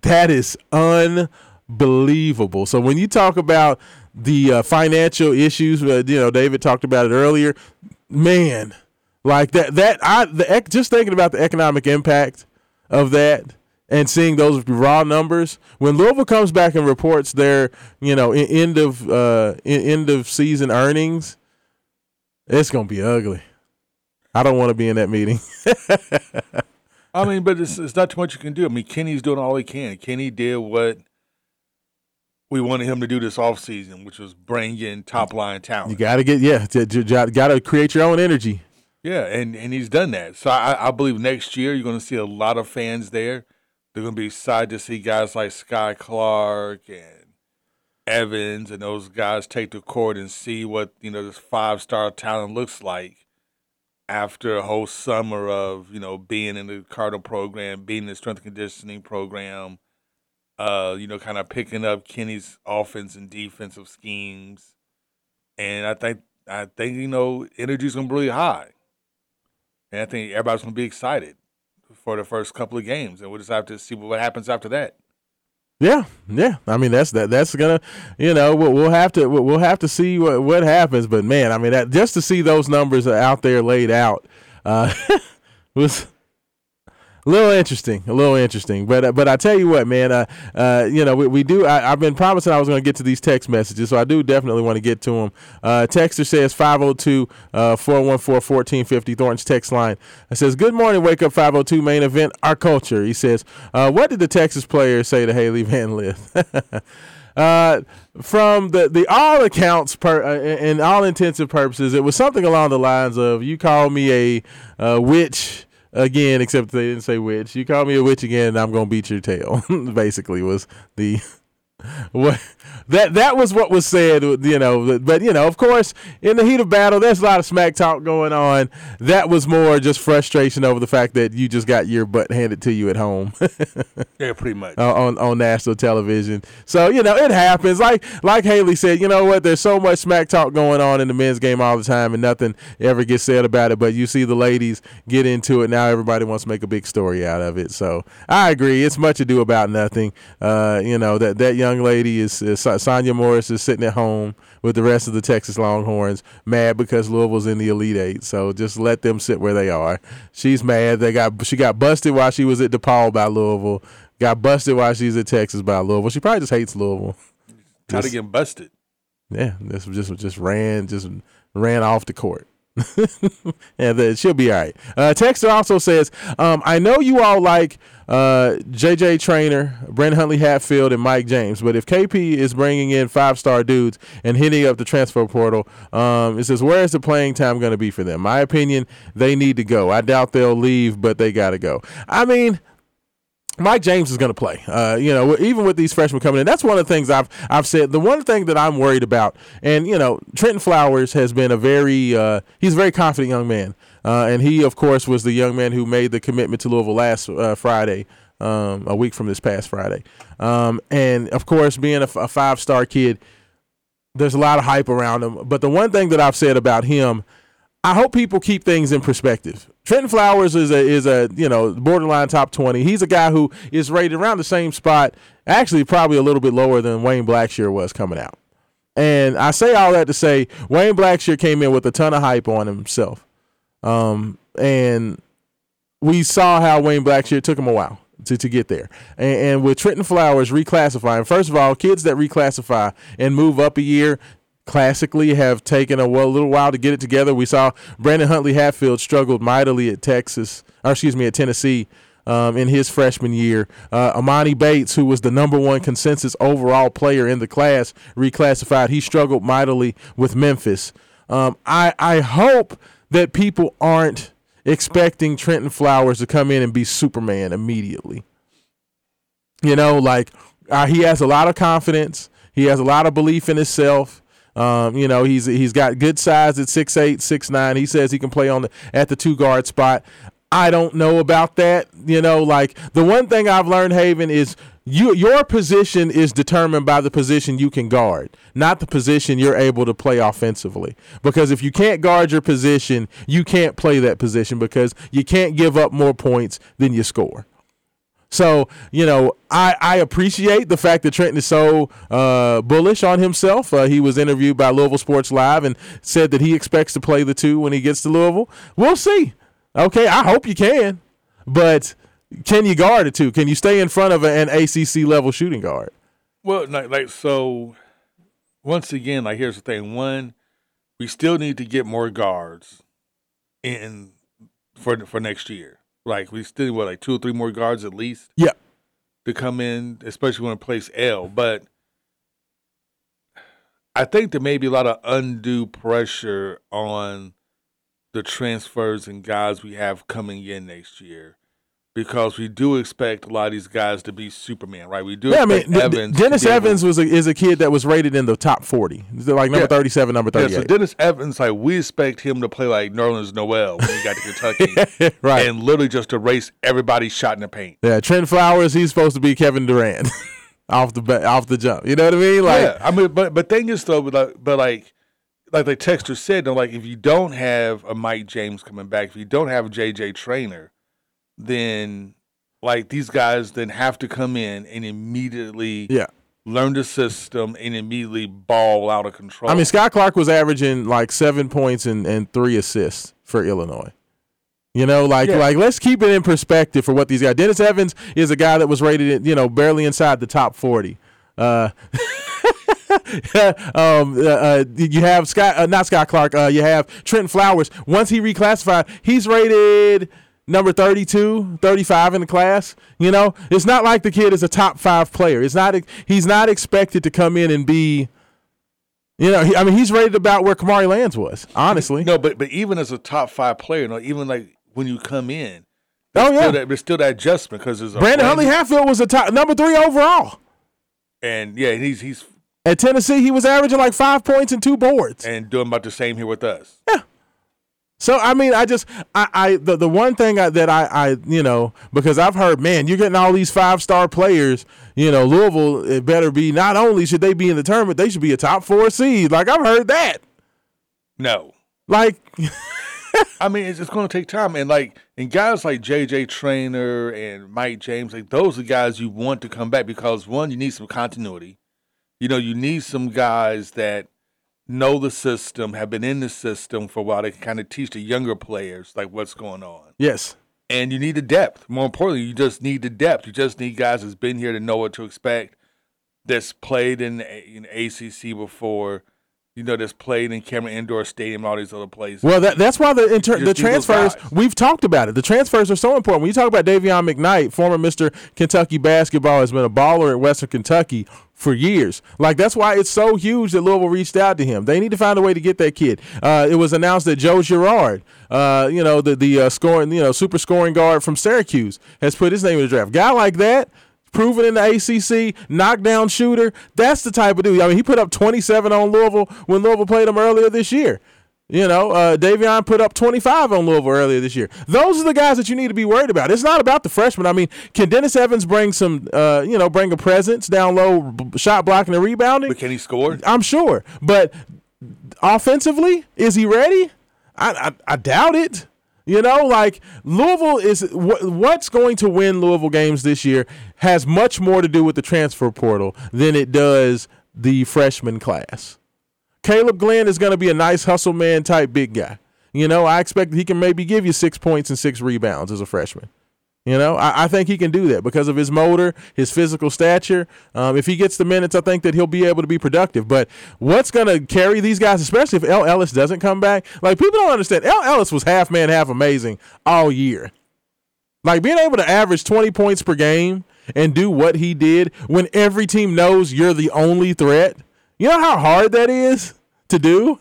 That is unbelievable. So when you talk about the uh, financial issues, uh, you know, David talked about it earlier. Man, like that, that I the just thinking about the economic impact of that and seeing those raw numbers when Louisville comes back and reports their, you know, end of uh, end of season earnings, it's gonna be ugly. I don't want to be in that meeting. I mean, but it's, it's not too much you can do. I mean, Kenny's doing all he can. Kenny did what we wanted him to do this offseason, which was bring in top line talent. You got to get yeah, got to create your own energy. Yeah, and, and he's done that. So I, I believe next year you're going to see a lot of fans there. They're going to be excited to see guys like Skyy Clark and Evans and those guys take the court and see what you know this five star talent looks like after a whole summer of you know being in the Cardinal program, being in the strength conditioning program. Uh, you know, kind of picking up Kenny's offense and defensive schemes, and I think I think you know energy's gonna be really high. And I think everybody's to be excited for the first couple of games, and we'll just have to see what happens after that. Yeah, yeah. I mean, that's that. That's gonna, you know, we'll, we'll have to we'll have to see what what happens. But man, I mean, that just to see those numbers out there laid out uh, was A little interesting, a little interesting, but uh, but I tell you what, man, uh, uh, you know we, we do. I, I've been promising I was going to get to these text messages, so I do definitely want to get to them. Uh, Texter says 502 414 1450 Thornton's text line. It says, "Good morning, wake up 502 main event, our culture." He says, uh, "What did the Texas players say to Hailey Van Lith?" Uh, from the, the all accounts per uh, in all intensive purposes, it was something along the lines of "You call me a uh, witch again," except they didn't say witch. You call me a witch again, and I'm gonna beat your tail. Basically, was the what that that was what was said you know but you know of course in the heat of battle there's a lot of smack talk going on that was more just frustration over the fact that you just got your butt handed to you at home Yeah, pretty much. uh, on on national television. So you know it happens. Like like Hailey said, you know what? There's so much smack talk going on in the men's game all the time, and nothing ever gets said about it. But you see the ladies get into it now. Everybody wants to make a big story out of it. So I agree. It's much ado about nothing. Uh, you know that that young lady is, is Sonya Morris is sitting at home with the rest of the Texas Longhorns, mad because Louisville's in the Elite Eight. So just let them sit where they are. She's mad. They got she got busted while she was at DePaul by Louisville. Got busted while she's at Texas by Louisville. She probably just hates Louisville. Just- of getting busted. Yeah, this just just ran just ran off the court. then she'll be all right. Uh, Texter also says, um, I know you all like uh, JJ Traynor, Brandon Huntley Hatfield, and Mike James, but if KP is bringing in five star dudes and hitting up the transfer portal, um, it says, where is the playing time going to be for them? My opinion, they need to go. I doubt they'll leave, but they got to go. I mean, Mike James is going to play. Uh, you know, even with these freshmen coming in, that's one of the things I've I've said. The one thing that I'm worried about, and you know, Trenton Flowers has been a very uh, he's a very confident young man, uh, and he of course was the young man who made the commitment to Louisville last uh, Friday, um, a week from this past Friday, um, and of course being a, a five star kid, there's a lot of hype around him. But the one thing that I've said about him. I hope people keep things in perspective. Trenton Flowers is a is a you know borderline top twenty. He's a guy who is rated around the same spot, actually probably a little bit lower than Wayne Blackshear was coming out. And I say all that to say Wayne Blackshear came in with a ton of hype on himself, um, and we saw how Wayne Blackshear took him a while to, to get there. And, and with Trenton Flowers reclassifying, first of all, kids that reclassify and move up a year classically have taken a, little while to get it together. We saw Brandon Huntley Hatfield struggled mightily at Texas, or excuse me, at Tennessee. Um, in his freshman year, uh, Emoni Bates, who was the number one consensus overall player in the class, reclassified. He struggled mightily with Memphis. Um, I I hope that people aren't expecting Trenton Flowers to come in and be Superman immediately. You know, like uh, he has a lot of confidence. He has a lot of belief in himself. Um, you know, he's he's got good size at six eight, six nine. He says he can play on the at the two guard spot. I don't know about that. You know, like the one thing I've learned, Haven, is you your position is determined by the position you can guard, not the position you're able to play offensively. Because if you can't guard your position, you can't play that position because you can't give up more points than you score. So, you know, I, I appreciate the fact that Trenton is so uh, bullish on himself. Uh, he was interviewed by Louisville Sports Live and said that he expects to play the two when he gets to Louisville. We'll see. Okay, I hope you can. But can you guard a two? Can you stay in front of an ACC level shooting guard? Well, like, like so. Once again, like here's the thing: one, we still need to get more guards in for for next year. Like we still what like two or three more guards at least Yeah. to come in, especially when it plays L. But I think there may be a lot of undue pressure on the transfers and guys we have coming in next year. Because we do expect a lot of these guys to be Superman, right? We do Yeah, I mean, expect D- D- Evans Dennis Evans was a, is a kid that was rated in the top 40, like number Yeah. 37, number Yeah, so Dennis Evans, like we expect him to play like Nerlens Noel when he got to Kentucky, right. and literally just erase everybody's shot in the paint. yeah, Trent Flowers, he's supposed to be Kevin Durant off the ba- off the jump. You know what I mean? Like, yeah, I mean, but but thing is though, but like, but like, like the texter said, though, like if you don't have a Mike James coming back, if you don't have a JJ Traynor, then like these guys then have to come in and immediately yeah. learn the system and immediately ball out of control. I mean, Scott Clark was averaging like seven points and, and three assists for Illinois. You know, like Yeah. like let's keep it in perspective for what these guys. Dennis Evans is a guy that was rated, you know, barely inside the top forty. Uh, um, uh, uh, you have Scott, uh, not Scott Clark. Uh, you have Trenton Flowers. Once he reclassified, he's rated number 32, 35 in the class. You know, it's not like the kid is a top five player. It's not. He's not expected to come in and be. You know, he, I mean, he's rated about where Kamari Lands was. Honestly, No, but but even as a top five player, you know, even like when you come in, oh still yeah. that, there's still that adjustment because there's a Brandon brand Huntley Hatfield was a top number three overall. and yeah, he's he's At Tennessee, he was averaging like five points and two boards. and doing about the same here with us. So I mean, I just I, I the the one thing I, that I I you know because I've heard man, you're getting all these five star players. You know, Louisville it better be not only should they be in the tournament, they should be a top four seed. Like I've heard that. No, Like I mean it's, it's going to take time, and like and guys like JJ Traynor and Mike James, like those are guys you want to come back because one, you need some continuity. You know, you need some guys that know the system, have been in the system for a while. They can kind of teach the younger players like what's going on. yes, and you need the depth. More importantly, you just need the depth. You just need guys that's been here to know what to expect. That's played in in ACC before, you know, that's played in Cameron Indoor Stadium, all these other places. Well, that, that's why the inter- the just need those transfers we've talked about it. The transfers are so important. When you talk about Dayvion McKnight, former Mister Kentucky basketball, has been a baller at Western Kentucky for years. Like that's why it's so huge that Louisville reached out to him. They need to find a way to get that kid. Uh, it was announced that Joe Girard, uh, you know, the the uh, scoring, you know, super scoring guard from Syracuse, has put his name in the draft. Guy like that. Proven in the ACC, knockdown shooter. That's the type of dude. I mean, he put up 27 on Louisville when Louisville played him earlier this year. You know, uh, Dayvion put up 25 on Louisville earlier this year. Those are the guys that you need to be worried about. It's not about the freshmen. I mean, can Dennis Evans bring some, uh, you know, bring a presence down low, b- shot blocking and rebounding? but can he score? I'm sure. But offensively, is he ready? I, I, I doubt it. You know, like Louisville is wh- what's going to win Louisville games this year has much more to do with the transfer portal than it does the freshman class. Kaleb Glenn is going to be a nice hustle man type big guy. You know, I expect he can maybe give you six points and six rebounds as a freshman. You know, I, I think he can do that because of his motor, his physical stature. Um, if he gets the minutes, I think that he'll be able to be productive. But what's going to carry these guys, especially if El Ellis doesn't come back? Like, people don't understand. El Ellis was half man, half amazing all year. Like, being able to average 20 points per game and do what he did when every team knows you're the only threat. You know how hard that is to do?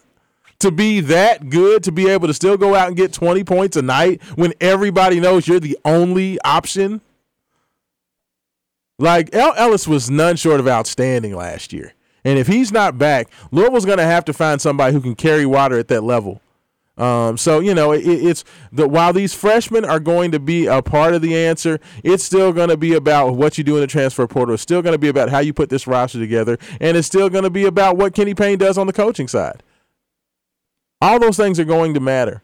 To be that good to be able to still go out and get 20 points a night when everybody knows you're the only option. Like El Ellis was none short of outstanding last year. And if he's not back, Louisville's going to have to find somebody who can carry water at that level. Um, so you know, it, it's the while these freshmen are going to be a part of the answer, it's still going to be about what you do in the transfer portal. It's still going to be about how you put this roster together, and it's still going to be about what Kenny Payne does on the coaching side. All those things are going to matter.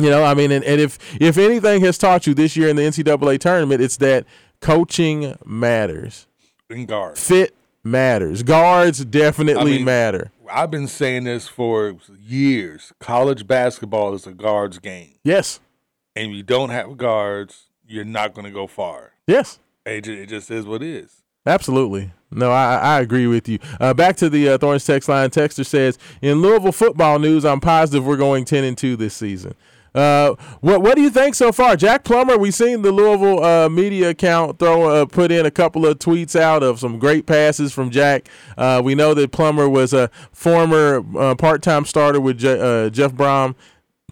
You know, I mean, and, and if if anything has taught you this year in the NCAA tournament, it's that coaching matters. In guard. Fit matters. Guards definitely I mean- matter. I've been saying this for years. College basketball is a guards game, Yes. and if you don't have guards, you're not going to go far. Yes. It just, it just is what it is. Absolutely. No, I, I agree with you. Uh, back to the uh, Thornton's text line. Texter says, in Louisville football news, I'm positive we're going 10 and 2 this season. Uh, what what do you think so far, Jack Plummer? We've seen the Louisville uh, media account throw uh, put in a couple of tweets out of some great passes from Jack. Uh, we know that Plummer was a former uh, part time starter with uh, Jeff Brohm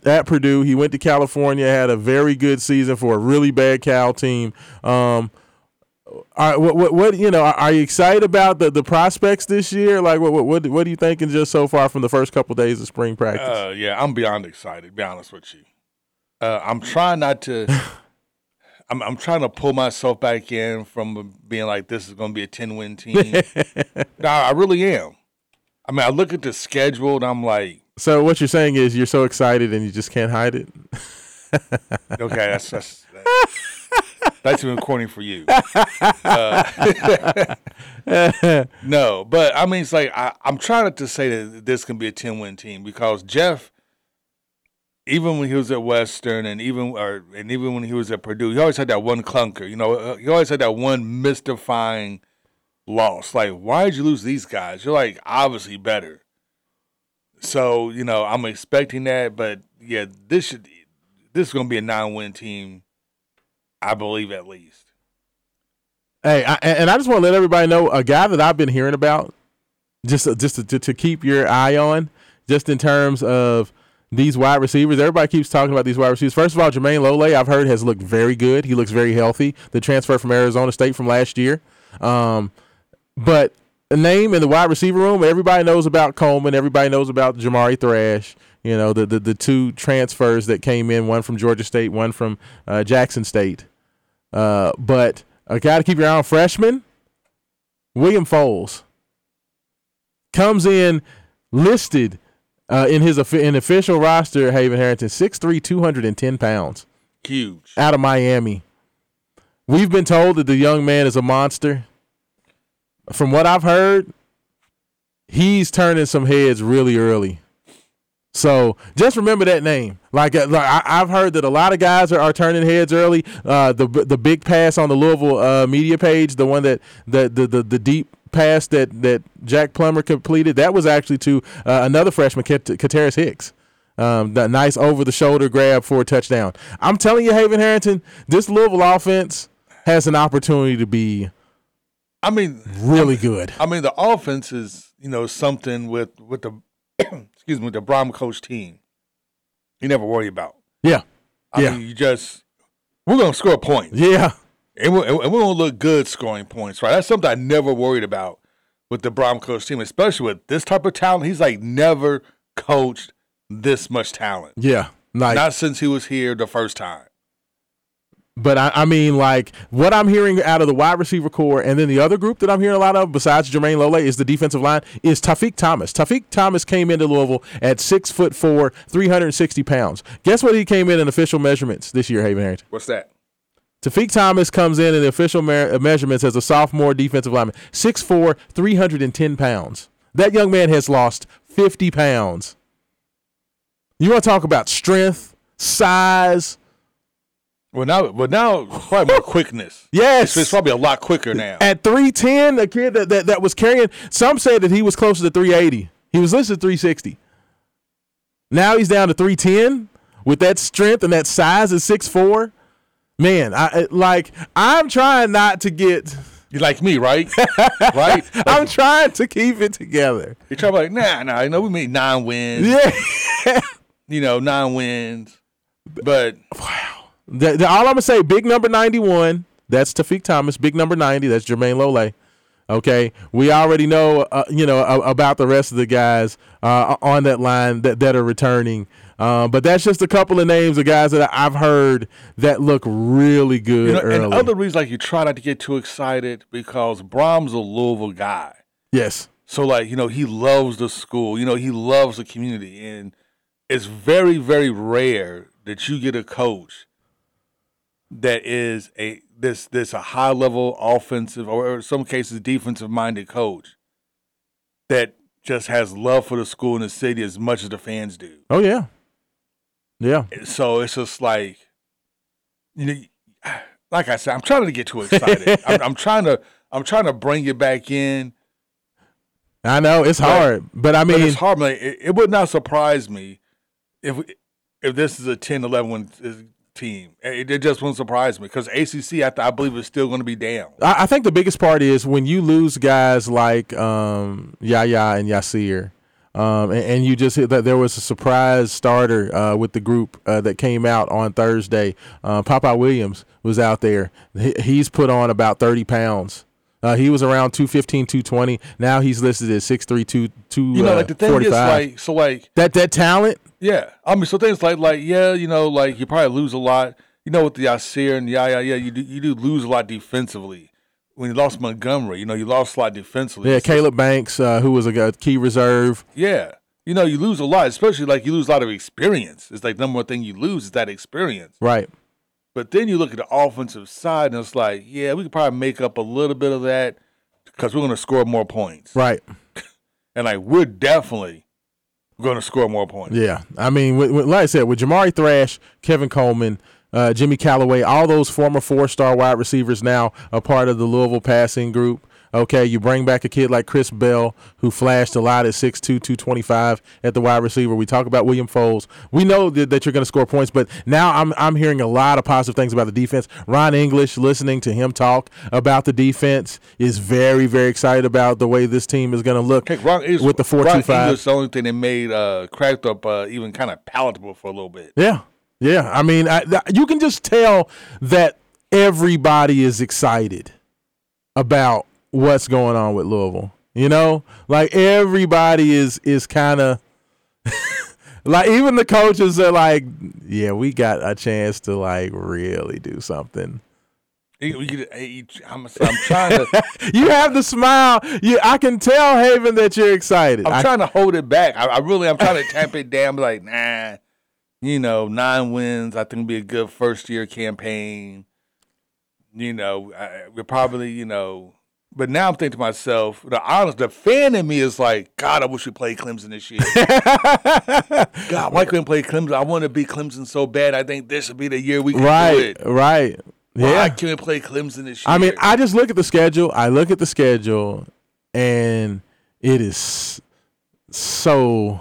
at Purdue. He went to California, had a very good season for a really bad Cal team. Um, are, what, what, what you know? Are, are you excited about the, the prospects this year? Like, what, what, what, what are you thinking just so far from the first couple days of spring practice? Uh, yeah, I'm beyond excited. Be honest with you. Uh, I'm trying not to. I'm I'm trying to pull myself back in from being like this is going to be a 10 win team. no, I really am. I mean, I look at the schedule and I'm like, so what you're saying is you're so excited and you just can't hide it. okay, that's that's that's even corny for you. Uh, no, but I mean, it's like I, I'm trying not to say that this can be a 10 win team because Jeff even when he was at Western, and even or and even when he was at Purdue, he always had that one clunker. You know, uh, he always had that one mystifying loss. Like, why did you lose these guys? You're like obviously better. So you know, I'm expecting that, but yeah, this should this is going to be a nine-win team, I believe at least. Hey, I, and I just want to let everybody know a guy that I've been hearing about, just just to, to, to keep your eye on, just in terms of these wide receivers. Everybody keeps talking about these wide receivers. First of all, Jermayne Lole, I've heard has looked very good. He looks very healthy. The transfer from Arizona State from last year. Um, but a name in the wide receiver room, everybody knows about Coleman. Everybody knows about Jamari Thrash. You know the, the the two transfers that came in, one from Georgia State, one from uh, Jackson State. Uh, but a guy to keep your eye on, freshman William Foles comes in listed uh, in his in official roster. Haven Harrington, 6'3", 210 pounds, Huge. out of Miami. We've been told that the young man is a monster. From what I've heard, he's turning some heads really early. So just remember that name. Like, uh, like I, I've heard that a lot of guys are, are turning heads early. Uh, the the big pass on the Louisville uh, media page, the one that the the the, the deep pass that that Jack Plummer completed, that was actually to uh, another freshman, Kat- Kateris Hicks. Um, that nice over the shoulder grab for a touchdown. I'm telling you, Haven Harrington, this Louisville offense has an opportunity to be I mean, really good. I mean, the offense is you know something with with the excuse me with the Brohm coach team. You never worry about. Yeah, I Yeah. mean, you just we're gonna score points, yeah, and we're, and we're gonna look good scoring points, right? That's something I never worried about with the Brohm coach team, especially with this type of talent. He's like never coached this much talent, yeah. Like not since he was here the first time. But I, I mean, like what I'm hearing out of the wide receiver corps, and then the other group that I'm hearing a lot of, besides Jermayne Lole, is the defensive line. Is Tafik Thomas? Tafik Thomas came into Louisville at six foot four, 360 pounds. Guess what? He came in in official measurements this year, Haven Harrington. What's that? Tafik Thomas comes in in the official mer- uh, measurements as a sophomore defensive lineman, 6'4", 310 pounds. That young man has lost 50 pounds. You want to talk about strength, size? Well, now, well now, probably more quickness. Yes. It's, it's probably a lot quicker now. At 310, the kid that, that, that was carrying, some said that he was closer to 380. He was listed 360. Now he's down to 310 with that strength and that size at six four. Man, I like I'm trying not to get You like me, right? right? I'm trying to keep it together. You're trying to be like, nah, nah. You know, we made nine wins. Yeah. You know, nine wins. But The, the, all I'm gonna say, big number 91. That's Tafik Thomas. Big number 90. That's Jermayne Lole. Okay, we already know, uh, you know, a- about the rest of the guys uh, on that line that, that are returning. Uh, but that's just a couple of names of guys that I've heard that look really good you know, early. and other reasons, like you try not to get too excited because Brohm's a Louisville guy. yes, So like, you know, he loves the school. You know, he loves the community. And it's very, very rare that you get a coach that is a this this a high level offensive or in some cases defensive minded coach that just has love for the school and the city as much as the fans do. oh yeah, yeah. So it's just like you know like I said, I'm trying to get too excited. I'm, I'm trying to I'm trying to bring you back in. I know it's hard, but I But mean, it's hard. man. It, it would not surprise me if if this is a 10 11 win uh, team. It, it just wouldn't surprise me because ACC, I, th- I believe, is still going to be down. I, I think the biggest part is when you lose guys like um, Yaya and Yasir. Um, and, and you just hit that there was a surprise starter uh, with the group uh, that came out on Thursday. Uh, Popeye Williams was out there. He, he's put on about 30 pounds. Uh, he was around 215, 220. Now he's listed as 6'3", 2, two, You know, uh, like the thing 45. is, like, so, like, that that talent. Yeah. I mean, so things like, like, yeah, you know, like, you probably lose a lot. You know, with the Yasir and yeah, yeah, yeah, you do, you do lose a lot defensively. When you lost Montgomery, you know, you lost a lot defensively. Yeah, Caleb Banks, uh, who was a, key reserve. Yeah. You know, you lose a lot, especially like you lose a lot of experience. It's like number one thing you lose is that experience. Right. But then you look at the offensive side, and it's like, yeah, we could probably make up a little bit of that because we're going to score more points. Right. And like, we're definitely going to score more points. Yeah, I mean, with, with, like I said, with Jamari Thrash, Kevin Coleman, uh, Jimmy Calloway, all those former four-star wide receivers now a part of the Louisville passing group. Okay, you bring back a kid like Chris Bell, who flashed a lot at 6'2", 225 at the wide receiver. We talk about William Foles. We know that, that you're going to score points, but now I'm I'm hearing a lot of positive things about the defense. Ron English, listening to him talk about the defense, is very very excited about the way this team is going to look Heck, Ron, with the four Ron two five. English, the only thing that made uh, cracked up uh, even kind of palatable for a little bit. Yeah, yeah. I mean, I, th- you can just tell that everybody is excited about what's going on with Louisville. You know, like everybody is is kind of like even the coaches are like, yeah, we got a chance to like really do something. I'm, I'm trying to. You have the smile. You, I can tell, Haven, that you're excited. I'm I- trying to hold it back. I, I really, I'm trying to tamp it down. Like, nah, you know, nine wins. I think be a good first year campaign. You know, I, we're probably, you know, but now I'm thinking to myself, the honest, the fan in me is like, God, I wish we played Clemson this year. God, why couldn't we play Clemson? I want to be Clemson so bad. I think this would be the year we can do right, it. right. Why Yeah. can't we play Clemson this year? I mean, I just look at the schedule. I look at the schedule, and it is so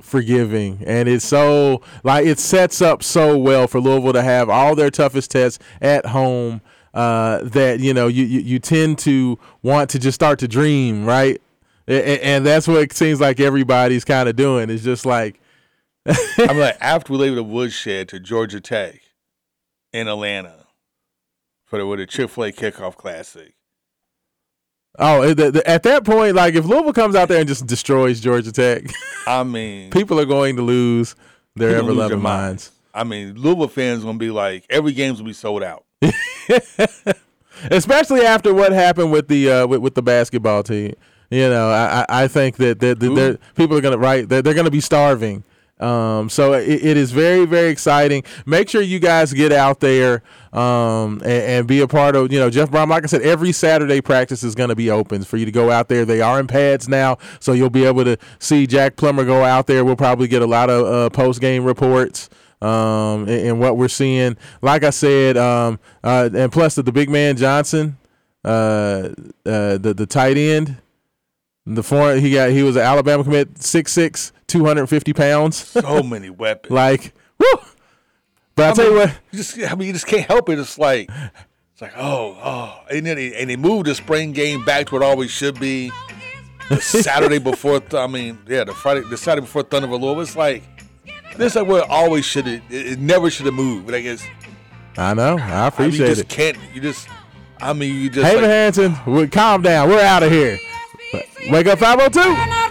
forgiving, and it's so like it sets up so well for Louisville to have all their toughest tests at home. Uh, that you know, you, you you tend to want to just start to dream, right? And, and that's what it seems like everybody's kind of doing. It's just like I'm like, after we leave the woodshed to Georgia Tech in Atlanta for the, with the Chick fil A kickoff classic. Oh, at, the, at that point, like if Louisville comes out there and just destroys Georgia Tech, I mean, people are going to lose their ever loving minds. I mean, Louisville fans to be like, every game's to be sold out. Especially after what happened with the uh, with, with the basketball team. You know, I, I think that, that, that people are gonna right they're, they're gonna be starving. Um, so it, it is very very exciting. Make sure you guys get out there um, and, and be a part of. You know, Jeff Brohm. Like I said, every Saturday practice is going to be open for you to go out there. They are in pads now, so you'll be able to see Jack Plummer go out there. We'll probably get a lot of uh, post game reports um, and, and what we're seeing. Like I said, um, uh, and plus the, the big man Johnson, uh, uh, the the tight end, the foreign he got he was an Alabama commit, 6'6", 250 pounds. So many weapons. like, woo! But I'll I tell you mean, what, You just, I mean, you just can't help it. It's like, it's like, oh, oh, and then they, and they moved the spring game back to what it always should be. The Saturday before, th- I mean, yeah, the Friday, the Saturday before Thunder Over Louisville. It's like this is like where it always should have. It, it never should have moved. Like it's, I know, I I mean, you just it. can't. You just, I mean, you just. Haven like, Harrington, calm down. We're out of here. Wake up 502.